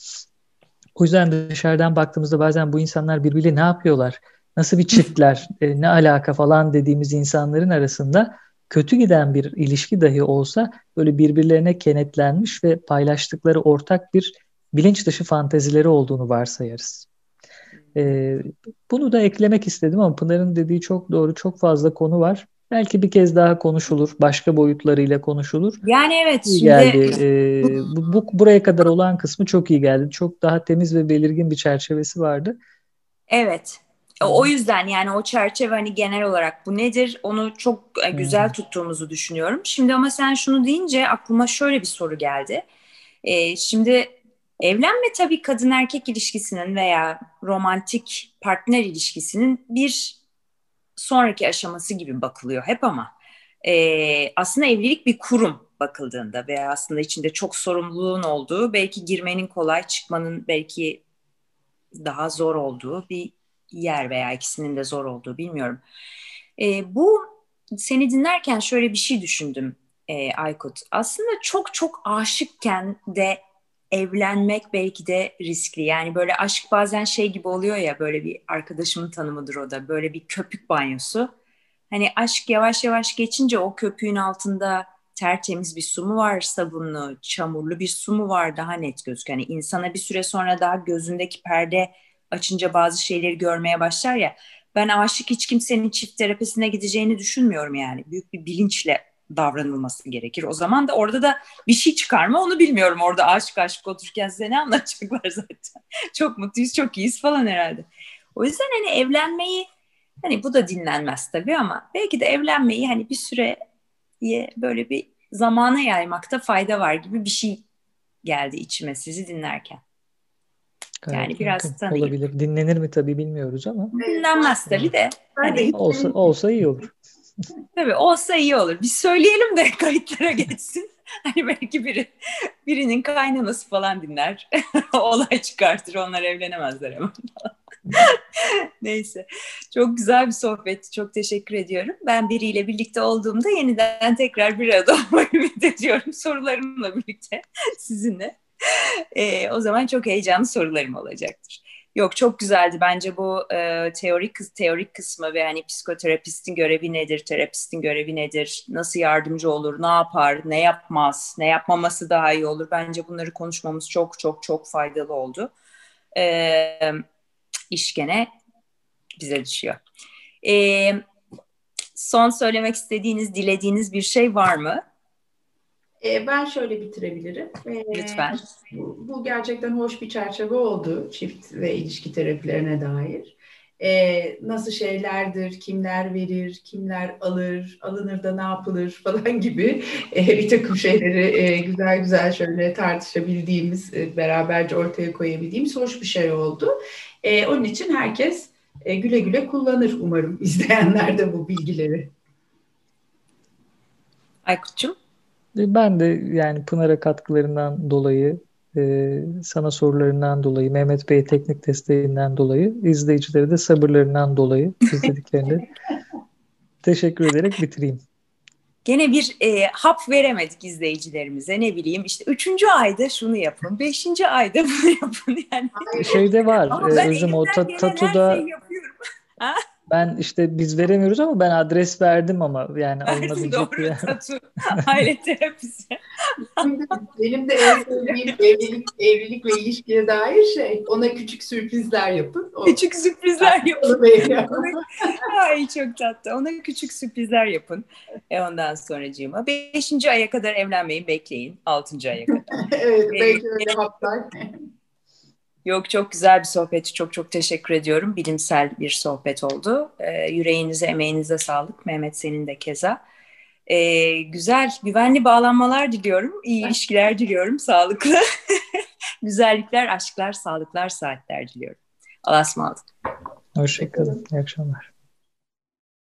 O yüzden dışarıdan baktığımızda bazen bu insanlar birbiriyle ne yapıyorlar, nasıl bir çiftler, e, ne alaka falan dediğimiz insanların arasında kötü giden bir ilişki dahi olsa böyle birbirlerine kenetlenmiş ve paylaştıkları ortak bir bilinç dışı fantezileri olduğunu varsayarız. E, bunu da eklemek istedim ama Pınar'ın dediği çok doğru, çok fazla konu var. Belki bir kez daha konuşulur, başka boyutlarıyla konuşulur. Yani evet. İyi şimdi... geldi. Ee, bu, bu buraya kadar olan kısmı çok iyi geldi. Çok daha temiz ve belirgin bir çerçevesi vardı. Evet. O yüzden yani o çerçeve hani genel olarak bu nedir onu çok e, güzel tuttuğumuzu düşünüyorum. Şimdi ama sen şunu deyince aklıma şöyle bir soru geldi. Ee, şimdi evlenme tabii kadın erkek ilişkisinin veya romantik partner ilişkisinin bir sonraki aşaması gibi bakılıyor hep ama e, aslında evlilik bir kurum bakıldığında veya aslında içinde çok sorumluluğun olduğu belki girmenin kolay çıkmanın belki daha zor olduğu bir yer veya ikisinin de zor olduğu bilmiyorum. E, bu seni dinlerken şöyle bir şey düşündüm e, Aykut. Aslında çok çok aşıkken de evlenmek belki de riskli. Yani böyle aşk bazen şey gibi oluyor ya böyle bir arkadaşımın tanımıdır o da böyle bir köpük banyosu. Hani aşk yavaş yavaş geçince o köpüğün altında tertemiz bir su mu var, sabunlu, çamurlu bir su mu var daha net gözüküyor. Yani insana bir süre sonra daha gözündeki perde açınca bazı şeyleri görmeye başlar ya. Ben aşık hiç kimsenin çift terapisine gideceğini düşünmüyorum yani. Büyük bir bilinçle davranılması gerekir. O zaman da orada da bir şey çıkar mı onu bilmiyorum. Orada aşık aşık otururken size anlatacaklar <laughs> zaten. çok mutluyuz, çok iyiyiz falan herhalde. O yüzden hani evlenmeyi hani bu da dinlenmez tabii ama belki de evlenmeyi hani bir süre böyle bir zamana yaymakta fayda var gibi bir şey geldi içime sizi dinlerken. Gayet yani biraz tanıyıp. Olabilir. Dinlenir mi tabii bilmiyoruz ama. Dinlenmez tabii de. Hani, olsa, olsa iyi olur. <laughs> Tabii olsa iyi olur. Bir söyleyelim de <laughs> kayıtlara geçsin. <laughs> Hani belki biri birinin kaynanası falan dinler. Olay çıkartır. Onlar evlenemezler hemen Neyse. Çok güzel bir sohbet. Çok teşekkür ediyorum. Ben biriyle birlikte olduğumda yeniden tekrar bir arada olmayı ümit ediyorum. Sorularımla birlikte sizinle. <laughs> Ee, o zaman çok heyecanlı sorularım olacaktır. Yok çok güzeldi bence bu e, teorik teorik kısmı ve hani psikoterapistin görevi nedir, terapistin görevi nedir, nasıl yardımcı olur, ne yapar, ne yapmaz, ne yapmaması daha iyi olur. Bence bunları konuşmamız çok çok çok faydalı oldu. E, iş gene bize düşüyor. E, son söylemek istediğiniz, dilediğiniz bir şey var mı? E, ben şöyle bitirebilirim. E, Lütfen. Bu, bu gerçekten hoş bir çerçeve oldu çift ve ilişki terapilerine dair. E, nasıl şeylerdir, kimler verir, kimler alır, alınır da ne yapılır <laughs> falan gibi e, bir takım şeyleri e, güzel güzel şöyle tartışabildiğimiz, e, beraberce ortaya koyabildiğimiz hoş bir şey oldu. E, onun için herkes e, güle güle kullanır umarım <laughs> izleyenler de bu bilgileri. Aykut'cum? Ben de yani Pınar'a katkılarından dolayı, e, sana sorularından dolayı, Mehmet Bey'e teknik desteğinden dolayı, izleyicilere de sabırlarından dolayı <laughs> izlediklerinde teşekkür ederek bitireyim. Gene bir e, hap veremedik izleyicilerimize ne bileyim işte üçüncü ayda şunu yapın, beşinci ayda bunu yapın yani. Şeyde var, e, özüm o ta, tatuda <laughs> ben işte biz veremiyoruz ama ben adres verdim ama yani alınabilecek doğru, bir yer. <laughs> Tatu. Aile terapisi. Benim de en sevdiğim evlilik, evlilik ve ilişkiye dair şey ona küçük sürprizler yapın. O, küçük sürprizler <laughs> yapın. Ay çok tatlı. Ona küçük sürprizler yapın. E ondan sonracığıma. Beşinci aya kadar evlenmeyin bekleyin. Altıncı aya kadar. <laughs> evet belki öyle haplar. Yok çok güzel bir sohbet. Çok çok teşekkür ediyorum. Bilimsel bir sohbet oldu. Ee, yüreğinize, emeğinize sağlık. Mehmet senin de keza. Ee, güzel, güvenli bağlanmalar diliyorum. İyi ilişkiler diliyorum. Sağlıklı. <laughs> Güzellikler, aşklar, sağlıklar, saatler diliyorum. Allah'a ısmarladık. Hoşçakalın. İyi akşamlar.